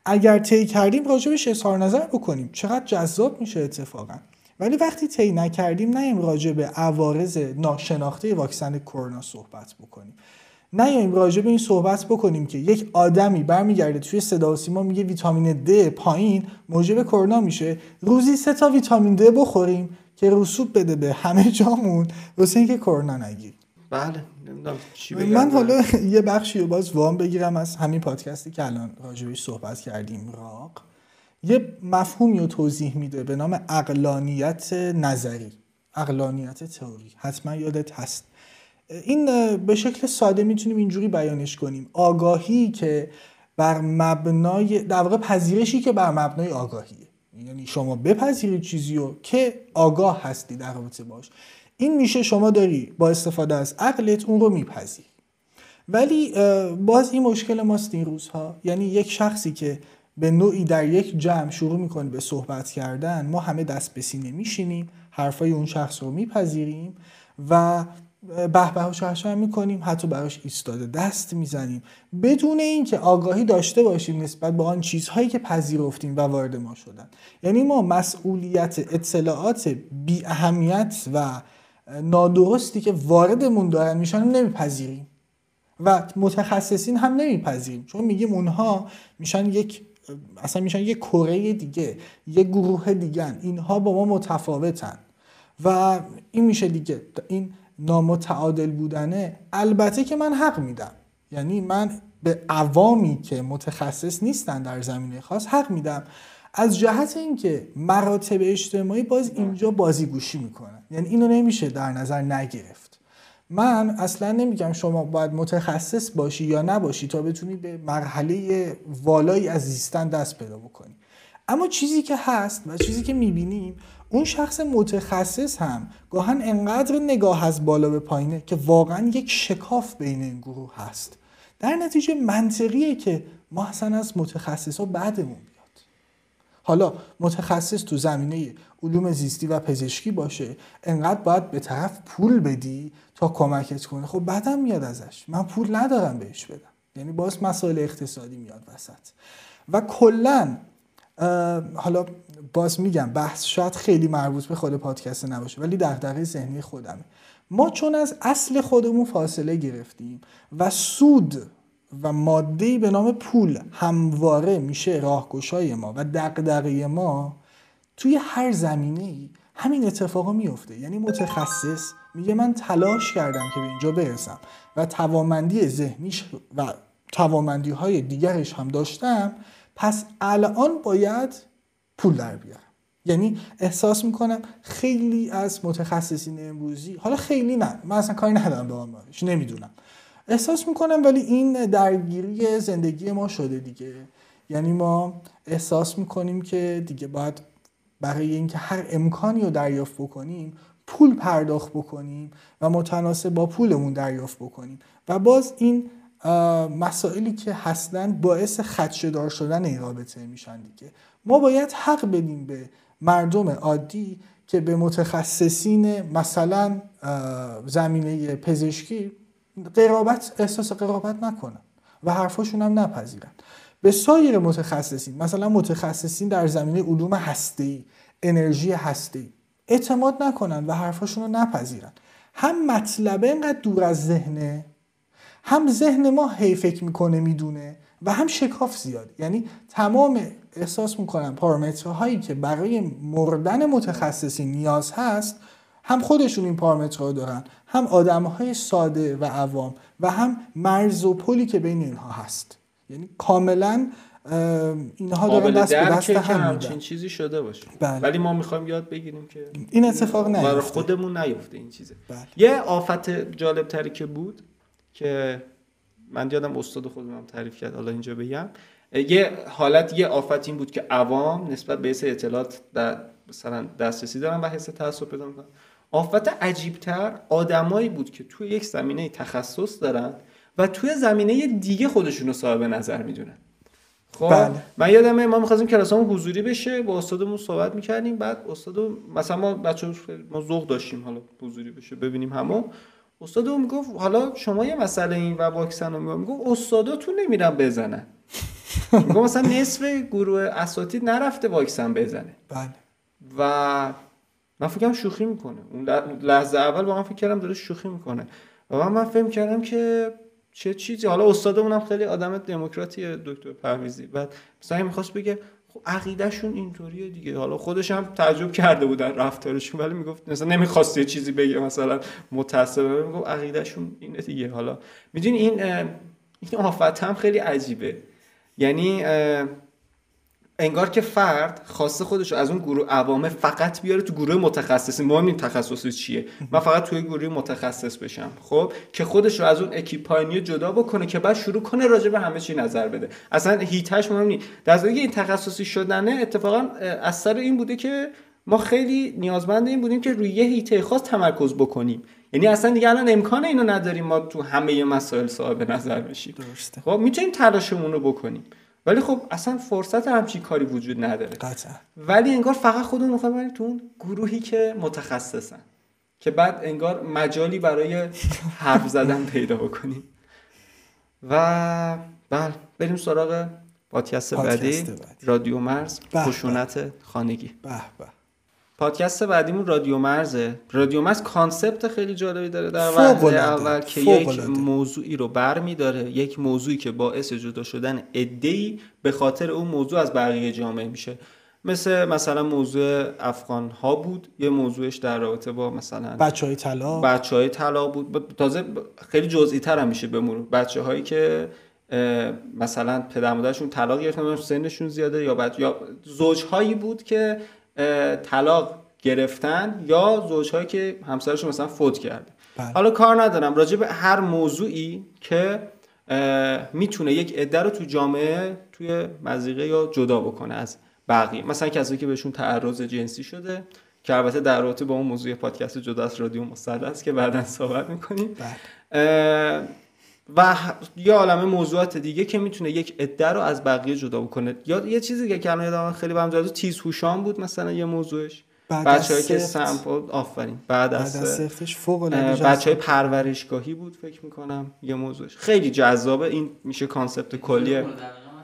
اگر طی کردیم راجبش اظهار نظر بکنیم. چقدر جذاب میشه اتفاقا. ولی وقتی طی نکردیم نیم راجع به عوارض ناشناخته واکسن کرونا صحبت بکنیم. نیایم راجع به این صحبت بکنیم که یک آدمی برمیگرده توی صدا و سیما میگه ویتامین د پایین موجب کرونا میشه. روزی سه تا ویتامین د بخوریم که رسوب بده به همه جامون واسه اینکه کرونا نگیریم. بله نمی‌دونم چی من حالا یه بخشی رو باز وام بگیرم از همین پادکستی که الان راجبش صحبت کردیم راق. یه مفهومی رو توضیح میده به نام اقلانیت نظری اقلانیت تئوری. حتما یادت هست. این به شکل ساده می‌تونیم اینجوری بیانش کنیم. آگاهی که بر مبنای در واقع پذیرشی که بر مبنای آگاهیه. یعنی شما بپذیرید چیزی رو که آگاه هستی در رابطه باش. این میشه شما داری با استفاده از عقلت اون رو میپذیری ولی باز این مشکل ماست این روزها. یعنی یک شخصی که به نوعی در یک جمع شروع می‌کنه به صحبت کردن ما همه دست به سینه میشینیم حرفای اون شخص رو میپذیریم و به به و می‌کنیم حتی براش ایستاده دست می‌زنیم. بدون اینکه آگاهی داشته باشیم نسبت به آن چیزهایی که پذیرفتیم و وارد ما شدن. یعنی ما مسئولیت اطلاعات بی اهمیت و نادرستی که واردمون دارن میشن نمیپذیریم. و متخصصین هم نمیپذیریم. چون میگیم اونها میشن یک اصلا میشن یک کره دیگه یک گروه دیگه. اینها با ما متفاوتن. و این میشه دیگه. این نامتعادل بودنه. البته که من حق میدم. یعنی من به عوامی که متخصص نیستن در زمینه خاص حق میدم. از جهت اینکه مراتب اجتماعی باز اینجا بازیگوشی می‌کنن. یعنی اینو نمیشه در نظر نگرفت. من اصلا نمیگم شما باید متخصص باشی یا نباشی تا بتونی به مرحله والایی از زیستن دست پیدا بکنی. اما چیزی که هست و چیزی که می‌بینیم اون شخص متخصص هم گاهن انقدر نگاه از بالا به پایینه که واقعا یک شکاف بین این گروه هست. در نتیجه منطقیه که ما اصلا از متخصص ها بعدمون. حالا متخصص تو زمینه علوم زیستی و پزشکی باشه انقدر باید به طرف پول بدی تا کمکت کنه. خب بعدم میاد ازش. من پول ندارم بهش بدم. یعنی باز مسائل اقتصادی میاد وسط. و کلا حالا باز میگم بحث شاید خیلی مربوط به خود پادکست نباشه ولی دغدغه ذهنی خودمه. ما چون از اصل خودمون فاصله گرفتیم و سود و ماده به نام پول همواره میشه راهگشای ما و دغدغه ما توی هر زمینه ای همین اتفاقا میفته یعنی متخصص میگه من تلاش کردم که به اینجا برسم و توامندی ذهنیش و توامندی های دیگرش هم داشتم پس الان باید پول در بیارم. یعنی احساس می‌کنم خیلی از متخصصین امروزی حالا خیلی نه من اصلا کاری ندارم به آمارش نمی‌دونم. احساس می‌کنم ولی این درگیری زندگی ما شده دیگه. یعنی ما احساس می‌کنیم که دیگه باید برای اینکه هر امکانی رو دریافت بکنیم پول پرداخت بکنیم و متناسب با پولمون دریافت بکنیم. و باز این مسائلی که هستن باعث خدشدار شدن این رابطه میشن دیگه. ما باید حق بدیم به مردم عادی که به متخصصین مثلا زمینه پزشکی قرابت احساس قرابت نکنن و حرفاشون هم نپذیرن. به سایر متخصصین مثلا متخصصین در زمینه علوم هسته‌ای انرژی هسته‌ای اعتماد نکنن و حرفاشون رو نپذیرن. هم مطلبه اینقدر دور از ذهنه هم ذهن ما هی فکر می‌کنه می‌دونه و هم شکاف زیاد. یعنی تمام احساس می‌کنم پارامترهایی که برای مردن متخصصی نیاز هست هم خودشون این پارامترها دارن هم آدم های ساده و عوام و هم مرز و پلی که بین اینها هست. یعنی کاملا اینها دارن دست به دست هم همچین چیزی شده باشه. بله. ولی ما می‌خوایم یاد بگیریم که این اتفاق نیفته. برای خودمون نیفته این چیزه. بله. یه آفت جالب تری که بود که من یادم استاد خودم هم تعریف کرد حالا اینجا بگم. یه حالت یه آفت این بود که عوام نسبت به اطلاعات در مثلا دسترسی دارن و حس تعصب پیدا می‌کنن. آفت عجیبتر آدمایی بود که توی یک زمینه تخصص دارن و توی زمینه دیگه خودشون رو صاحب نظر می‌دونن. خب بله. من یادمه ما می‌خواستیم کلاسمون حضوری بشه با استادمون صحبت می‌کردیم بعد استاد مثلا ما بچه ما ذوق داشتیم حالا حضوری بشه ببینیم همون استاد می‌گفت حالا شما یه مسئله این و واکسن رو می‌گفت استاداتون نمیرن بزنن. میگم مثلا نصف گروه اساتید نرفته واکسن بزنه. بله. و من فکرم شوخی می‌کنه. اون لحظه اول با من فکر کردم داره شوخی می‌کنه. و من فهم کردم که چه چیزی. حالا استادمونم خیلی آدم دموکراتیه دکتر پرویزی. بعد مثلا می‌خواست بگه خب عقیدهشون اینطوریه دیگه. حالا خودش هم تعجب کرده بودن رفتارشون ولی می‌گفت مثلا نمی‌خواست یه چیزی بگه مثلا متأسفانه. می‌گفت عقیدهشون اینه دیگه. حالا می‌دونی این این آفت هم خیلی عجیبه. یعنی انگار که فرد خواسته خودش از اون گروه عوامه فقط بیاره تو گروه متخصصی. مهم این تخصصی چیه. من فقط توی گروه متخصص بشم. خب؟ که خودش رو از اون اکیپاینی جدا بکنه که بعد شروع کنه راجع به همه چی نظر بده. اصلا هیتش مهم نیست. در این تخصصی شدنه اتفاقا اثر این بوده که ما خیلی نیازمند این بودیم که روی یه هیته خاص تمرکز بکنیم. یعنی اصلا دیگه الان امکان اینو نداریم ما تو همه مسائل صاحب نظر بشیم. درسته. خب؟ می‌تونیم تلاشمون رو بکنیم. ولی خب اصلا فرصت همچین کاری وجود نداره. قطعا. ولی انگار فقط خودمون می‌خوایم تو اون گروهی که متخصصن که بعد انگار مجالی برای حرف زدن پیدا بکنیم. و بله بریم سراغ پادکست بعدی رادیو مرز خشونت خانگی. به به. پادکست بعدیمون رادیو مرزه. رادیو مرز concept خیلی جالبی داره. در اول که یک موضوعی رو بر می داره یک موضوعی که باعث جدا شدن عده‌ای به خاطر اون موضوع از بقیه جامعه میشه. مثل مثلا موضوع افغان ها بود یه موضوعش در رابطه با مثلا بچه های طلاق بچه های طلاق بود تازه خیلی جزئی تر هم میشه بمون بچه هایی که مثلا پدر مادرشون طلاق گرفتن سنشون زیاده یا بعد یا زوجهایی بود که طلاق گرفتن یا زوجهایی که همسرشون مثلا فوت کرده بله. حالا کار ندارم راجع به هر موضوعی که می‌تونه یک عده رو تو جامعه توی مزیقه یا جدا بکنه از بقیه مثلا کسایی که بهشون تعرض جنسی شده که البته در رابطه با اون موضوع پادکست جدا از رادیو است که بعدا صحبت می‌کنیم بله. و یه عالمه موضوعات دیگه که می‌تونه یک عده رو از بقیه جدا بکنه. یا یه چیزی که کلمه یادم خیلی برام جالب تیز هوشان بود مثلا یه موضوعش. بچه‌ای که سمپل آفرین. بعد, بعد از سفتش فوق بچهای پرورشگاهی بود فکر می‌کنم یه موضوعش. خیلی جذابه. این میشه کانسپت کلی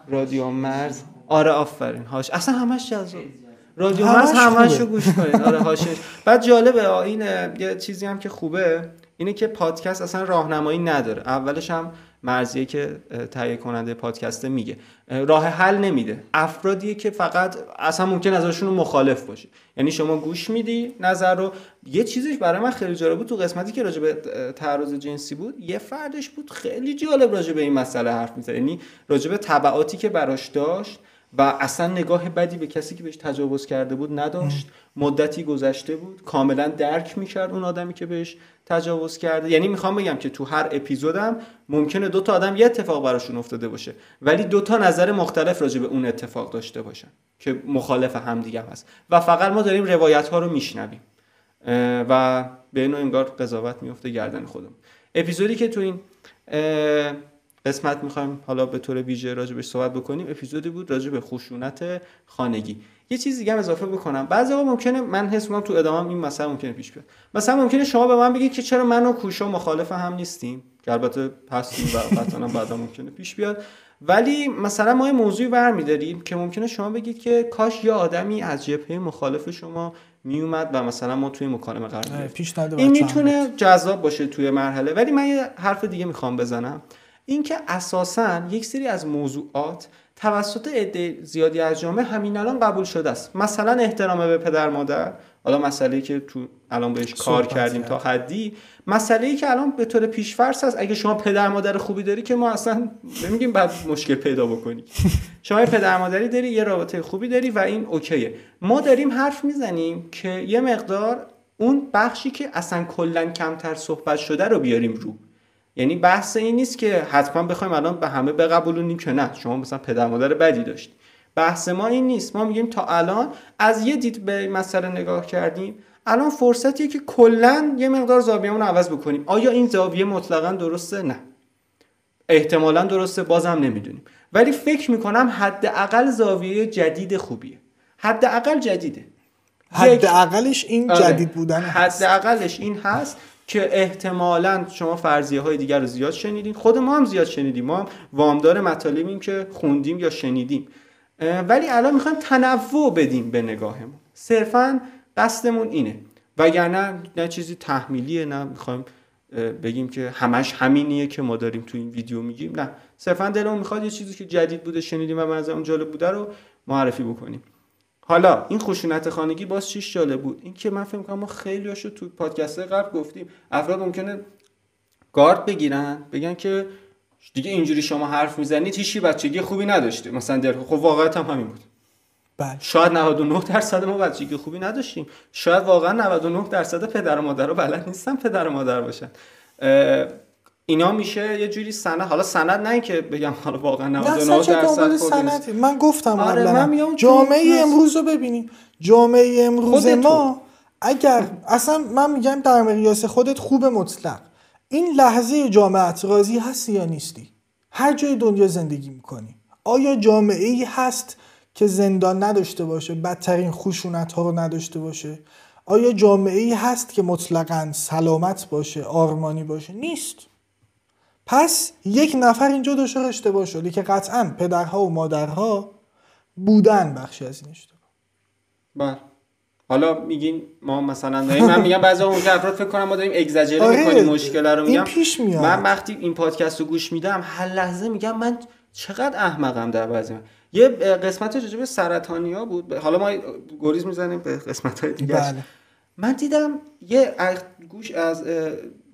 رادیو مرز. آره آفرین. هاش. اصلا همش جذاب. رادیو مرز همش رو گوش کنید. آره هاشش. بعد جالبه این یه چیزی هم که خوبه. اینه که پادکست اصلا راهنمایی نداره. اولش هم مرزیه که تهیه کننده پادکسته میگه. راه حل نمیده. افرادیه که فقط اصلا ممکن ازشون مخالف باشه یعنی شما گوش میدی نظر رو. یه چیزیش برای من خیلی جالب بود تو قسمتی که راجع به تعرض جنسی بود. یه فردش بود خیلی جالب راجع به این مسئله حرف می‌زد. یعنی راجع به تبعاتی که براش داشت و اصلا نگاه بدی به کسی که بهش تجاوز کرده بود نداشت. مدتی گذشته بود. کاملا درک می‌کرد اون آدمی که بهش تجاوز کرده. یعنی می‌خوام بگم که تو هر اپیزودم ممکنه دو تا آدم یه اتفاق براشون افتاده باشه ولی دو تا نظر مختلف راجع به اون اتفاق داشته باشن که مخالف هم دیگه هست. و فقط ما داریم روایت ها رو میشنویم. و به اینو انگار قضاوت میفته گردن خودم اپیزودی که تو این قسمت می‌خوایم حالا به طور ویژه راجبش صحبت بکنیم. اپیزودی بود راجع به خشونت خانگی. یه چیز دیگه هم اضافه بکنم. بعضی وقت ممکنه من حس می‌کنم تو ادامه این مسئله ممکنه پیش بیاد. مثلا ممکنه شما به من بگید که چرا من و کوشا مخالف هم نیستیم. که البته هستیم و قطعا بعدا ممکنه پیش بیاد. ولی مثلا ما یه موضوعی برمیداریم که ممکنه شما بگید که کاش یه آدمی از جبهه مخالف شما میومد و مثلا ما توی مکالمه قرار پیش این می‌تونه جذاب باشه توی مرحله. ولی من یه حرف دیگه می‌خوام بزنم. اینکه اساسا یک سری از موضوعات توسط عده زیادی از جامعه همین الان قبول شده است. مثلا احترام به پدر مادر حالا مسئله که تو الان بهش کار کردیم تا حدی مسئله ای که الان به طور پیشفرض هست اگه شما پدر مادر خوبی داری که ما اصلا نمیگیم بعد مشکل پیدا بکنی. شما پدر مادری داری یه رابطه خوبی داری و این اوکیه. ما داریم حرف می‌زنیم که یه مقدار اون بخشی که اصلا کلا کمتر صحبت شده رو بیاریم رو. یعنی بحث این نیست که حتما بخوایم الان به همه بقبولونیم که نه. شما مثلا پدر مادر بدی داشت بحث ما این نیست. ما میگیم تا الان از یه دید به مسئله نگاه کردیم الان فرصتیه که کلا یه مقدار زاویه‌مون رو عوض بکنیم. آیا این زاویه مطلقا درسته؟ نه. احتمالا درسته. بازم نمی‌دونیم. ولی فکر می‌کنم حداقل زاویه جدید خوبیه. حداقل جدیده. حداقلش این آره. جدید بودن حداقلش این هست. که احتمالا شما فرضیه های دیگر رو زیاد شنیدین. خود ما هم زیاد شنیدیم. ما هم وامدار مطالبیم که خوندیم یا شنیدیم. ولی الان می‌خوایم تنوع بدیم به نگاهمون. صرفا قصدمون اینه. وگرنه نه چیزی تحمیلیه نه می‌خوایم بگیم که همش همینیه که ما داریم تو این ویدیو میگیم. نه. صرفا دلمون می‌خواد یه چیزی که جدید بوده شنیدیم و از اون جالب بوده رو معرفی بکنیم. حالا این خشونت خانگی باز چیش جالب بود؟ این که من فکر کنم ما خیلی هاشو تو پادکست قبل گفتیم. افراد ممکنه گارد بگیرن بگن که دیگه اینجوری شما حرف می‌زنید هیچی بچگی خوبی نداشته مثلا در خب واقعیت هم همین بود. بله. شاید 99 درصد ما بچگی خوبی نداشتیم. شاید واقعا 99 درصد پدر و مادر رو بلد نیستن پدر و مادر باشن. اینا میشه یه جوری سند. حالا سند نه که بگم حالا واقعا 99 درصد سند من گفتم آره من جامعه امروز رو ببینیم. جامعه امروز ما اگر اصلا من میگم در مقیاس خودت خوب مطلق. این لحظه جامعت راضی هستی یا نیستی؟ هر جای دنیا زندگی می‌کنی. آیا جامعه ای هست که زندان نداشته باشه بدترین خشونت ها رو نداشته باشه؟ آیا جامعه ای هست که مطلقا سلامت باشه آرمانی باشه؟ نیست. پس یک نفر اینجا دچار اشتباه شده که قطعا پدرها و مادرها بودن بخشی از این اشتباه بله حالا میگین ما مثلا من میگم بعضی اون افراد فکر کنم ما داریم اگزاجره آره می‌کنیم مشکل رو میگم پیش میاد. من وقتی این پادکست رو گوش میدم هر لحظه میگم من چقدر احمقم در بعضی من. یه قسمت راجع به سرطانیا بود حالا ما گریز می‌زنیم به قسمت های دیگه بله. من دیدم یه گوش از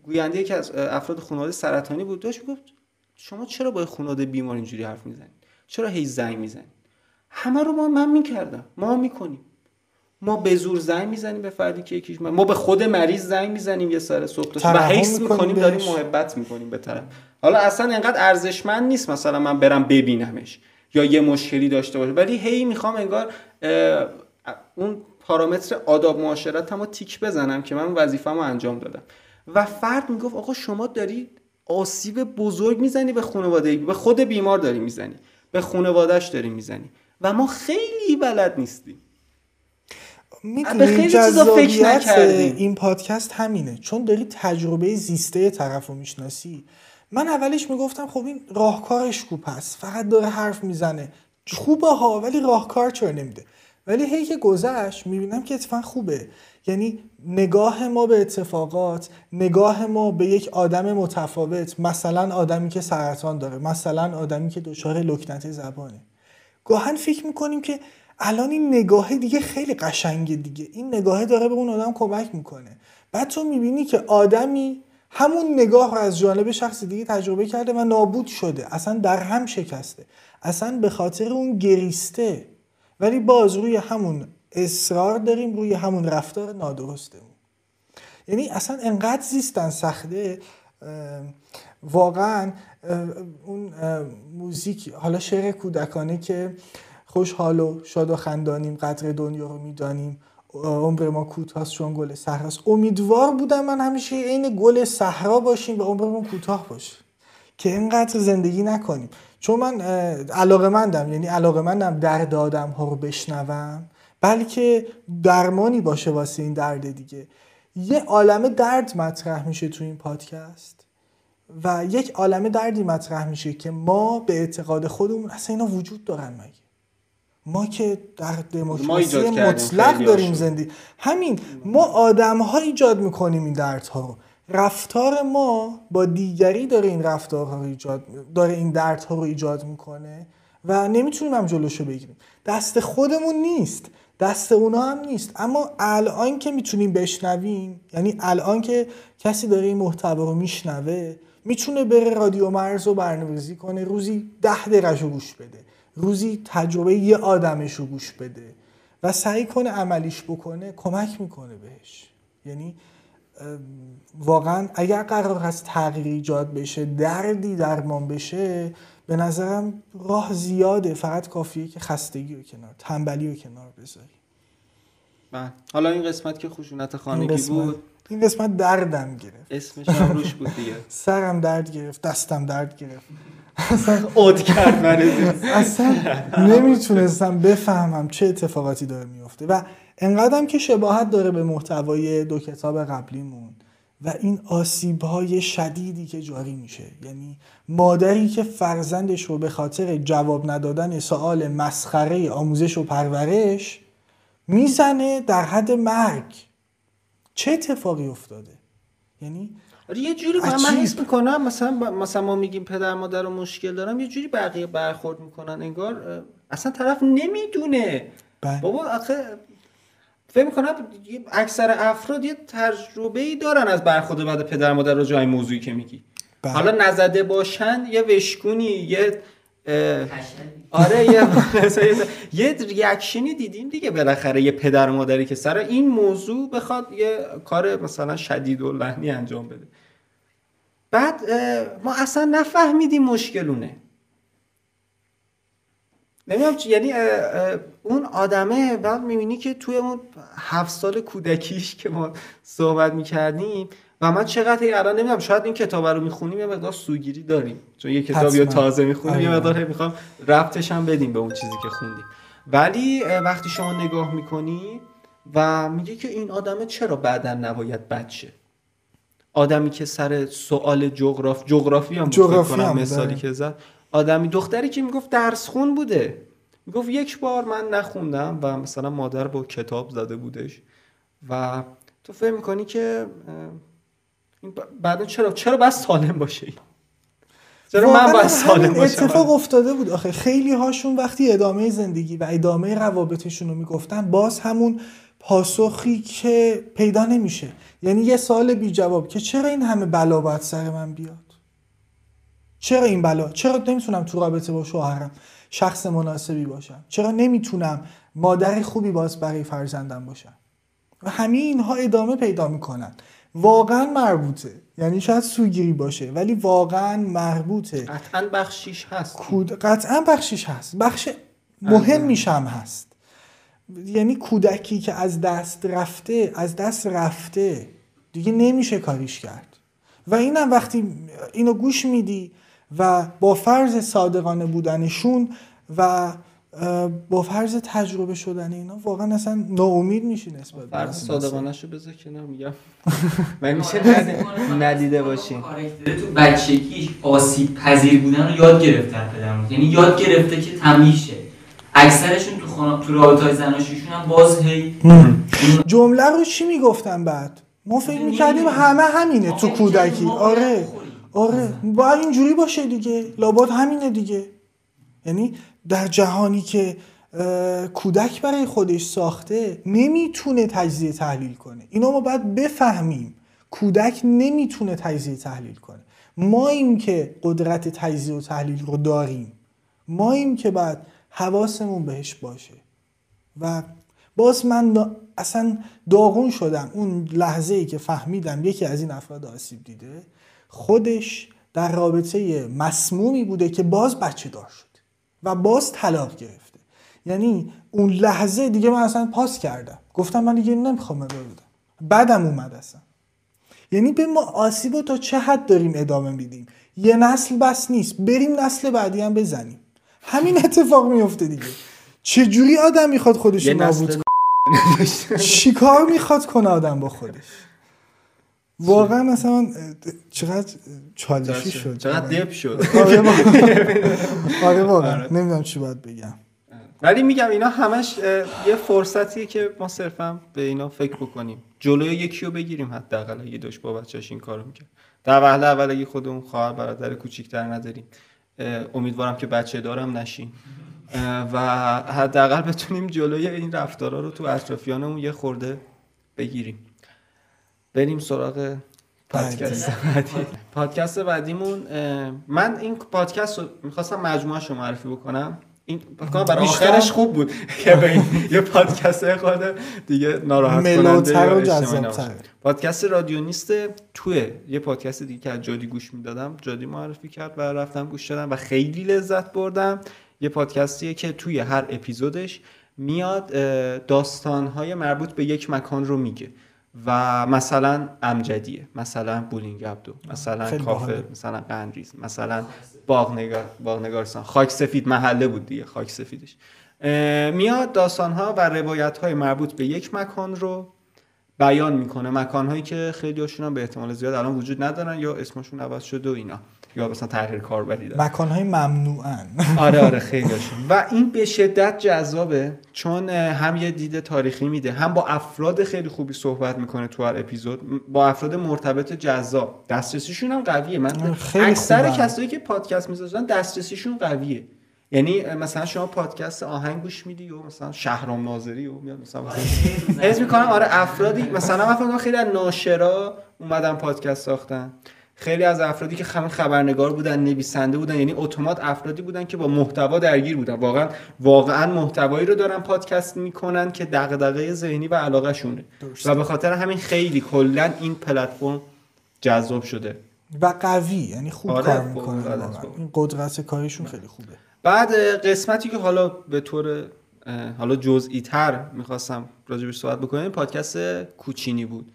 گوینده که از افراد خانواده سرطانی بود داشت گفت شما چرا با خانواده بیمار اینجوری حرف می‌زنید؟ چرا هی زنگ می‌زنید؟ همه رو ما من می‌کردم ما می‌کنیم. ما به زور زنگ می‌زنیم به فردی که یکیش ما به خود مریض زنگ می‌زنیم یه سر صبح و حس می‌کنیم داریم محبت می‌کنیم به طرف. حالا اصلا انقدر ارزشمند نیست مثلا من برم ببینمش یا یه مشکلی داشته باشه ولی هی می‌خوام انگار اون پارامتر آداب معاشرت هم تیک بزنم که من وظیفه‌مو انجام دادم. و فرد می‌گفت آقا شما داری آسیب بزرگ می‌زنی به خانواده به خود بیمار داری می‌زنی به خانوادهش داری می‌زنی و ما خیلی بلد نیستیم. می‌دونی جذابیت این پادکست همینه. چون داری تجربه زیسته طرف رو می‌شناسی. من اولش می‌گفتم خب این راهکارش خوب هست. فقط داره حرف می‌زنه. خوبه ها ولی راهکار چرا نمیده؟ ولی هی که گذشت می‌بینم که اتفاقا خوبه. یعنی نگاه ما به اتفاقات نگاه ما به یک آدم متفاوت مثلا آدمی که سرطان داره مثلا آدمی که دچار لکنت زبانه. گاهن فکر می‌کنیم که الان این نگاه دیگه خیلی قشنگه دیگه. این نگاهه داره به اون آدم کمک می‌کنه. بعد تو می‌بینی که آدمی همون نگاه رو از جانب شخص دیگه تجربه کرده و نابود شده. اصلا در هم شکسته. اصلا به خاطر اون گریسته. ولی باز روی همون اصرار داریم روی همون رفتار نادرستمون. یعنی اصلا انقدر زیستن سخته واقعا اون موزیک حالا شعر کودکانه که خوشحال و شاد و خندانیم قدر دنیا رو می‌دانیم عمر ما کوتاست چون گل صحراست. امیدوار بودم من همیشه عین گل صحرا باشیم و عمرمون کوتاه باشه. که اینقدر زندگی نکنیم. چون من علاقه مندم یعنی علاقه مندم درد آدم ها رو بشنوم. بلکه درمانی باشه واسه این درد دیگه. یه عالم درد مطرح میشه تو این پادکست و یک عالم دردی مطرح میشه که ما به اعتقاد خودمون اصلا اینا وجود دارن مگه؟ ما که در دموکراسی مطلق داریم زندگی. همین ما آدم ها ایجاد می‌کنیم این دردها رو. رفتار ما با دیگری داره این رفتارها رو ایجاد داره این دردها رو ایجاد می‌کنه و نمی‌تونیم هم جلوشو بگیریم. دست خودمون نیست. دست اونا هم نیست. اما الان که می‌تونیم بشنویم یعنی الان که کسی داره این محتوا رو میشنوه می‌تونه بره رادیو مرز رو برنامه‌ریزی کنه روزی ده دقیقه گوش بده. روزی تجربه یه آدمش رو گوش بده و سعی کنه عملیش بکنه کمک می‌کنه بهش. یعنی واقعا اگر قرار هست تغییر ایجاد بشه دردی درمان بشه به نظرم راه زیاده. فقط کافیه که خستگی رو کنار تنبلی رو کنار بذاری. بله. حالا این قسمت که خشونت خانگی بود. این قسمت دردم گرفت. اسمش هم روش بود دیگه. سرم درد گرفت دستم درد گرفت. اصلا اود کرد من اصلا نمی‌تونستم بفهمم چه اتفاقاتی داره میفته و انقدرم که شباهت داره به محتوای دو کتاب قبلیمون و این آسیب های شدیدی که جاری میشه. یعنی مادری که فرزندش رو به خاطر جواب ندادن سوال مسخره آموزش و پرورش می‌زنه در حد مرگ. چه اتفاقی افتاده؟ یعنی آره یه جوری من, من حس می‌کنم مثلا مثلا ما میگیم پدر مادر رو مشکل دارم یه جوری بقیه برخورد می‌کنن انگار اصلا طرف نمی‌دونه. بله. بابا آخه فکر می‌کنم اکثر افراد یه تجربه ای دارن از برخورد بعد پدر مادر رو جای موضوعی که میگی. بله. حالا نزده باشن یه وشکونی یه آره یه یه ریاکشنی دیدیم دیگه بالاخره یه پدر مادری که سر این موضوع بخواد یه کار مثلا شدید و لحنی انجام بده. بعد ما اصلا نفهمیدیم مشکلونه نمی‌دونم یعنی اون آدمه بعد می‌بینی که توی اون هفت سال کودکیش که ما صحبت می‌کردیم و من چقدر الان نمی‌دونم شاید این کتاب رو می‌خونیم یه مقدار سوگیری داریم. چون یه کتابی تازه می‌خونیم یه مقدار می‌خوام ربطش هم بدیم به اون چیزی که خوندیم. ولی وقتی شما نگاه می‌کنی و میگه که این آدمه چرا بعدا نباید بچه آدمی که سر سوال جغراف جغرافی هم کنم مثالی که زد. آدمی دختری که می‌گفت درس خون بوده. می‌گفت یک بار من نخوندم و مثلا مادر با کتاب زده بودش و تو فهم می‌کنی که بعدا چرا چرا بس سالم باشه چرا من باید سالم باشم؟ اتفاق افتاده بود. آخه خیلی هاشون وقتی ادامه زندگی و ادامه روابطشون رو می‌گفتن باز همون پاسخی که پیدا نمیشه. یعنی یه سال بی جواب که چرا این همه بلا باید سر من بیاد؟ چرا این بلا؟ چرا نمی‌تونم تو رابطه با شوهرم شخص مناسبی باشم؟ چرا نمی‌تونم مادر خوبی باز برای فرزندم باشم؟ و همه اینها ادامه پیدا می‌کنن. واقعا مربوطه. یعنی شاید سوگیری باشه ولی واقعا مربوطه. قطعا بخشیش هست. قطعا بخشیش هست. بخش مهم میشم هست. یعنی کودکی که از دست رفته از دست رفته دیگه نمیشه کاریش کرد. و اینم وقتی اینو گوش میدی و با فرض صادقانه بودنشون و با فرض تجربه شدن اینا واقعا اصلا ناامید میشی نسبت فرض صادقانه شو بذار کنار میگم. من میشه ندیده باشین تو بچگیش آسیب پذیر بودن رو یاد گرفتن پدرم یعنی یاد گرفته که تمیشه. اکثرشون تو خانه تو رابطه زناشیشون هم باز هی جمله رو چی می‌گفتن بعد؟ ما فکر می‌کردیم همه همینه تو کودکی. آره. آره باید اینجوری باشه دیگه. لابد همینه دیگه. یعنی در جهانی که کودک برای خودش ساخته نمی‌تونه تجزیه تحلیل کنه. اینا ما باید بفهمیم. کودک نمی‌تونه تجزیه تحلیل کنه. ما این که قدرت تجزیه و تحلیل رو داریم. ما این که بعد حواسمون بهش باشه. و باز من اصلا داغون شدم. اون لحظه ای که فهمیدم یکی از این افراد آسیب دیده خودش در رابطه مسمومی بوده که باز بچه دار شد و باز طلاق گرفته. یعنی اون لحظه دیگه من اصلا پاس کردم. گفتم من دیگه نمی‌خوام ادامه بدم. بعدم اومد اصلا. یعنی به ما آسیب رو تا چه حد داریم ادامه میدیم؟ یه نسل بس نیست. بریم نسل بعدی هم بزنیم. همین اتفاق میفته دیگه. چجوری آدم می‌خواد خودش نابود کنه؟ چیکار می‌خواد کنه آدم با خودش؟ واقعا مثلا چقدر چالشی شد؟ چقدر دپ شد؟ آره, آره واقعا. آره. نمی‌دونم چی باید بگم. ولی میگم اینا همش یه فرصتیه که ما صرفا به اینا فکر بکنیم. جلوی یکی رو بگیریم حداقل اگه داشت با بچه‌اش این کارو می‌کرد. در وهله اول اگه خودمون خواهر برادر کوچیک‌تر نداریم. امیدوارم که بچه دارم نشین. و حداقل بتونیم جلوی این رفتارا رو تو اطرافیانمون یه خورده بگیریم. بریم سراغ پادکست بعدی. پادکست بعدیمون من این پادکست رو می‌خواستم مجموعه رو معرفی بکنم. این برای آخرش خوب بود که به یه پادکست خود دیگه ناراحت کننده پادکست رادیو نیست توی یه پادکست دیگه که از جادی گوش می‌دادم جادی معرفی کرد و رفتم گوش دادم و خیلی لذت بردم. یه پادکستیه که توی هر اپیزودش میاد داستانهای مربوط به یک مکان رو میگه. و مثلا امجدیه مثلا بولینگ عبدو مثلا کافه مثلا قنریز مثلا باغنگار باغنگارستان. خاک سفید محله بود دیگه خاک سفیدش. میاد داستان ها و روایت های مربوط به یک مکان رو بیان می‌کنه. مکانهایی که خیلی هاشون به احتمال زیاد الان وجود ندارن یا اسمشون عوض شده و اینا. یا مثلا تحریر کاربری دارن مکانهای ممنوعن. آره آره خیلی هاشون. و این به شدت جذابه چون هم یه دید تاریخی میده هم با افراد خیلی خوبی صحبت می‌کنه تو هر اپیزود با افراد مرتبط جذاب. دسترسیشون هم قویه. من اکثر کسایی که پادکست می‌سازن دسترسیشون قویه. یعنی مثلا شما پادکست آهنگ گوش میدی و مثلا شهرام ناظری و میاد مثلا حس می‌کنم آره افرادی مثلا من خیلی از ناشرا اومدن پادکست ساختن. خیلی از افرادی که خبرنگار بودن نویسنده بودن یعنی اتومات افرادی بودن که با محتوا درگیر بودن. واقعا واقعا محتوایی رو دارن پادکست می‌کنن که دغدغه ذهنی و علاقه شونه و به خاطر همین خیلی کلا این پلتفرم جذاب شده. و قوی یعنی خوب آره کار می‌کنه این قدرت کارشون خیلی خوبه. بعد قسمتی که حالا به طور حالا جزئی تر می‌خواستم راجبش صحبت بکنیم پادکست کوچینی بود.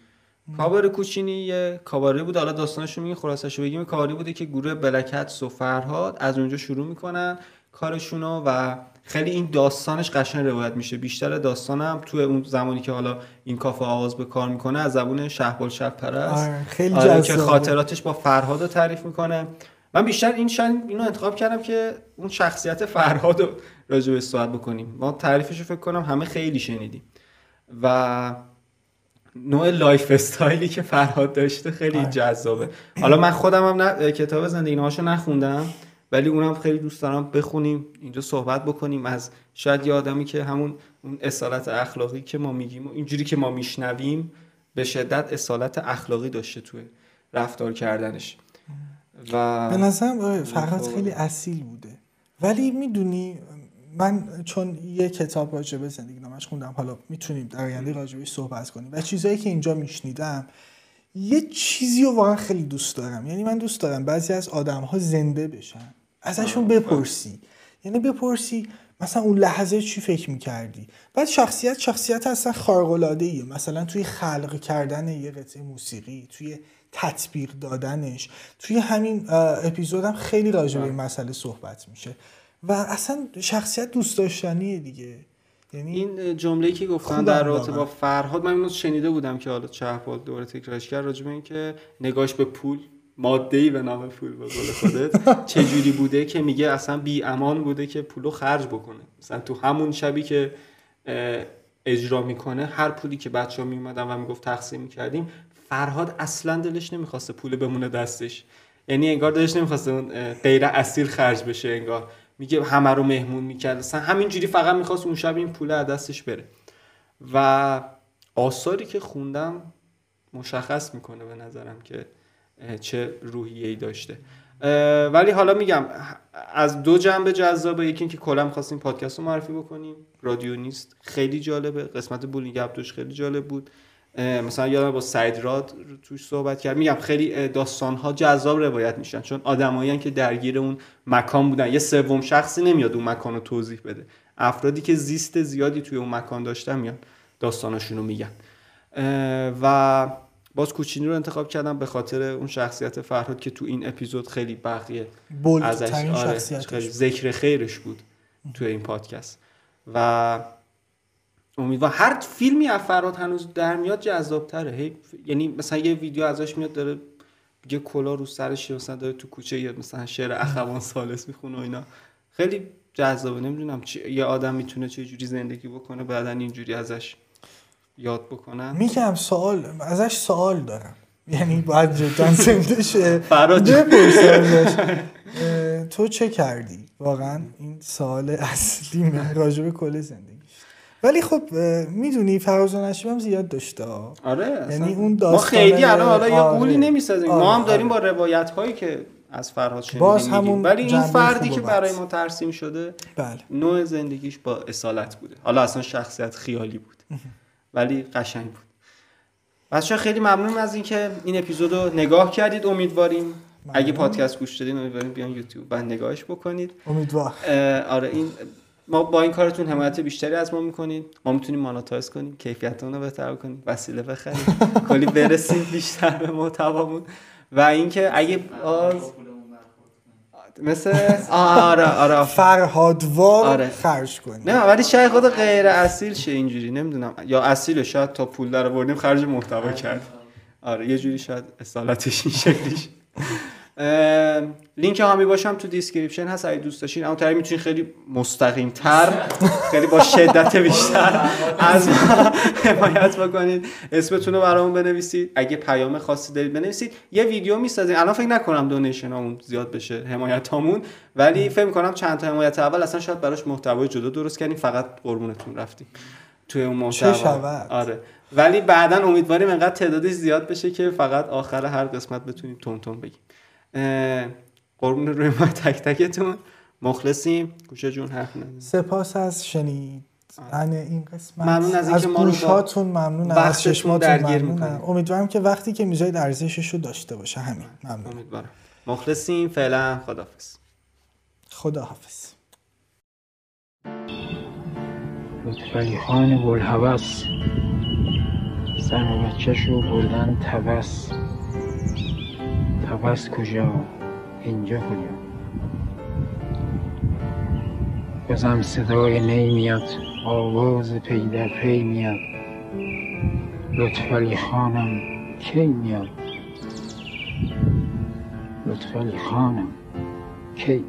کابار کوچینی یه کاباره بود. حالا داستانش رو میگه خلاصش رو بگیم. کاری بوده که گروه بلکت و فرهاد از اونجا شروع می‌کنن کارشونو و خیلی این داستانش قشنگ روایت میشه. بیشتر داستانم تو اون زمانی که حالا این کافه آغاز به کار می‌کنه از زبون شهبال شب پرست آره، خیلی آره که خاطراتش با فرهاد رو تعریف می‌کنه. من بیشتر این شن اینو انتخاب کردم که اون شخصیت فرهاد رو راجع به صحبت بکنیم. ما تعریفش رو فکر کنم همه خیلی شنیدیم. و نوع lifestyle ی که فرهاد داشته خیلی آره. جذابه. حالا من خودم هم نه کتاب زندگی نهاشو نخوندم ولی اونم خیلی دوست دارم بخونیم اینجا صحبت بکنیم. از شاید یه آدمی که همون اون اصالت اخلاقی که ما میگیم و اینجوری که ما میشنویم به شدت اصالت اخلاقی داشته توی رفتار کردنش. و به نظرم آره، فرهاد خیلی اصیل بوده. ولی می‌دونی من چون یه کتاب راجع به زندگی نامش خوندم حالا می‌تونیم در آینده راجبش صحبت کنیم. و چیزهایی که اینجا میشنیدم یه چیزی رو واقعا خیلی دوست دارم. یعنی من دوست دارم بعضی از آدم ها زنده بشن. ازشون بپرسی. یعنی بپرسی مثلا اون لحظه چی فکر می‌کردی؟ بعد شخصیت شخصیت اصلا خارقلاده ایه مثلا توی خلق کردن یه قطعه موسیقی توی تطبیق دادنش توی همین اپیزودم خیلی راجع به این مسئله صحبت میشه. و اصلا شخصیت دوست داشتنیه دیگه. یعنی این جمله که گفتن در رابطه با فرهاد من شنیده بودم که حالا چهپال دوره تکرارش کرد راجع به این که نگاش به پول ماده ای به نام پول به قول خودت چه جوری بوده که میگه اصلا بی امان بوده که پولو خرج بکنه. مثلا تو همون شبی که اجرا می‌کنه هر پولی که بچه ها میومدن و می‌گفت تقسیم می‌کردیم فرهاد اصلا دلش نمی‌خواسته پول بمونه دستش. یعنی انگار دلش نمی‌خواسته غیر اصیل خرج بشه انگار. میگه همه رو مهمون می‌کرد. اصلا همینجوری فقط می‌خواست اون شب این پول از دستش بره. و آثاری که خوندم مشخص می‌کنه به نظرم که چه روحیه ای داشته ولی حالا میگم از دو جنبه جذابه. یکی اینکه کلا می‌خواستیم پادکست رو معرفی بکنیم. رادیو نیست. خیلی جالبه. قسمت بولینگ گپ خیلی جالب بود. مثلا یادم با سعید راد توش صحبت کرد. میگم خیلی داستان ها جذاب روایت میشن. چون آدمایی که درگیر اون مکان بودن. یه سوم شخصی نمیاد اون مکان رو توضیح بده. افرادی که زیست زیادی توی اون مکان داشتن میان داستاناشون رو میگن. و باز کوچینی رو انتخاب کردم به خاطر اون شخصیت فرهاد که تو این اپیزود خیلی بقیه ازش آره خیلی ذکر خیرش بود تو این پادکست. و امیدوار هر فیلمی از فراد هنوز در میاد جذابتره. یعنی مثلا یه ویدیو ازش میاد داره یه کلا رو سرش مثلا داره تو کوچه یا مثلا شعر اخوان سالس می‌خونه و اینا. خیلی جذابه. نمی‌دونم یه آدم می‌تونه چه جوری زندگی بکنه بعدا اینجوری ازش یاد بکنن. میگم سوال ازش سوال دارم. یعنی باید جدا زنده شه تو چه کردی؟ واقعا این سوال اصلی راجع به کل زندگی. ولی خب می‌دونی فراز نشیب هم زیاد داشته آره یعنی اون ما خیلی الان حالا یه آره. قولی نمی‌سازیم. آره. ما هم داریم با روایت هایی که از فرهاد شنیدیم باز همون ولی این فردی که برای ما ترسیم شده بله. نوع زندگیش با اصالت بوده. حالا اصلا شخصیت خیالی بود. ولی قشنگ بود. بچه خیلی ممنون از اینکه این اپیزود رو نگاه کردید. امیدواریم اگه پادکست گوش دادین امیدواریم بیان یوتیوب. و نگاهش بکنید. امیدوار. آره این ما با این کارتون حمایت بیشتری از ما می‌کنید ما می‌تونیم ماناتایز کنیم کیفیتمون رو بهتر کنیم وسیله بخریم. کلی برسیم بیشتر به محتوامون. و اینکه اگه آز مثل آره آره. فرهادوار آره. خرج کنی نه ولی شاید خود غیر اصیل شه اینجوری نمی‌دونم. یا اصیل شاید تا پول در بردیم خرج محتوا کرد آره یه جوری شاید اصالتش این شکلیش. لینک هامی باشم تو description هست اگه دوست داشتین. اما طریق می‌تونین خیلی مستقیم تر خیلی با شدت بیشتر از ما حمایت بکنید اسمتون رو برامون بنویسید. اگه پیام خاصی دارید بنویسید. یه ویدیو می‌سازیم الان فکر نکنم donation هامون زیاد بشه حمایت هامون ولی فکر می‌کنم چند تا حمایت اول اصلا شاید براش محتوای جدا درست کردیم. فقط قربونتون رفتیم توی اون محتوا. آره. ولی بعدا امیدواریم انقدر تعدادش زیاد بشه که فقط آخر هر قسمت بتونیم تون تون بگیم. قربون روی ما تک تکتون. مخلصیم. گوشه جون حرف سپاس از شنید. این قسمت ممنون از اینکه ما گوشاتون ممنون از چشماتون ممنون. امیدوارم که وقتی که می‌ذارید ارزشش رو داشته باشه. همین. ممنون. امیدوارم. مخلصیم. فعلا خداحافظ. خداحافظ. لطفعلی خان بلحوث سر و بچهش رو بردن توس توس کجا؟ اینجا کجا؟ بازم صدای نی میاد آواز پی در پی میاد. لطفعلی خانم کی میاد؟ لطفعلی خانم کی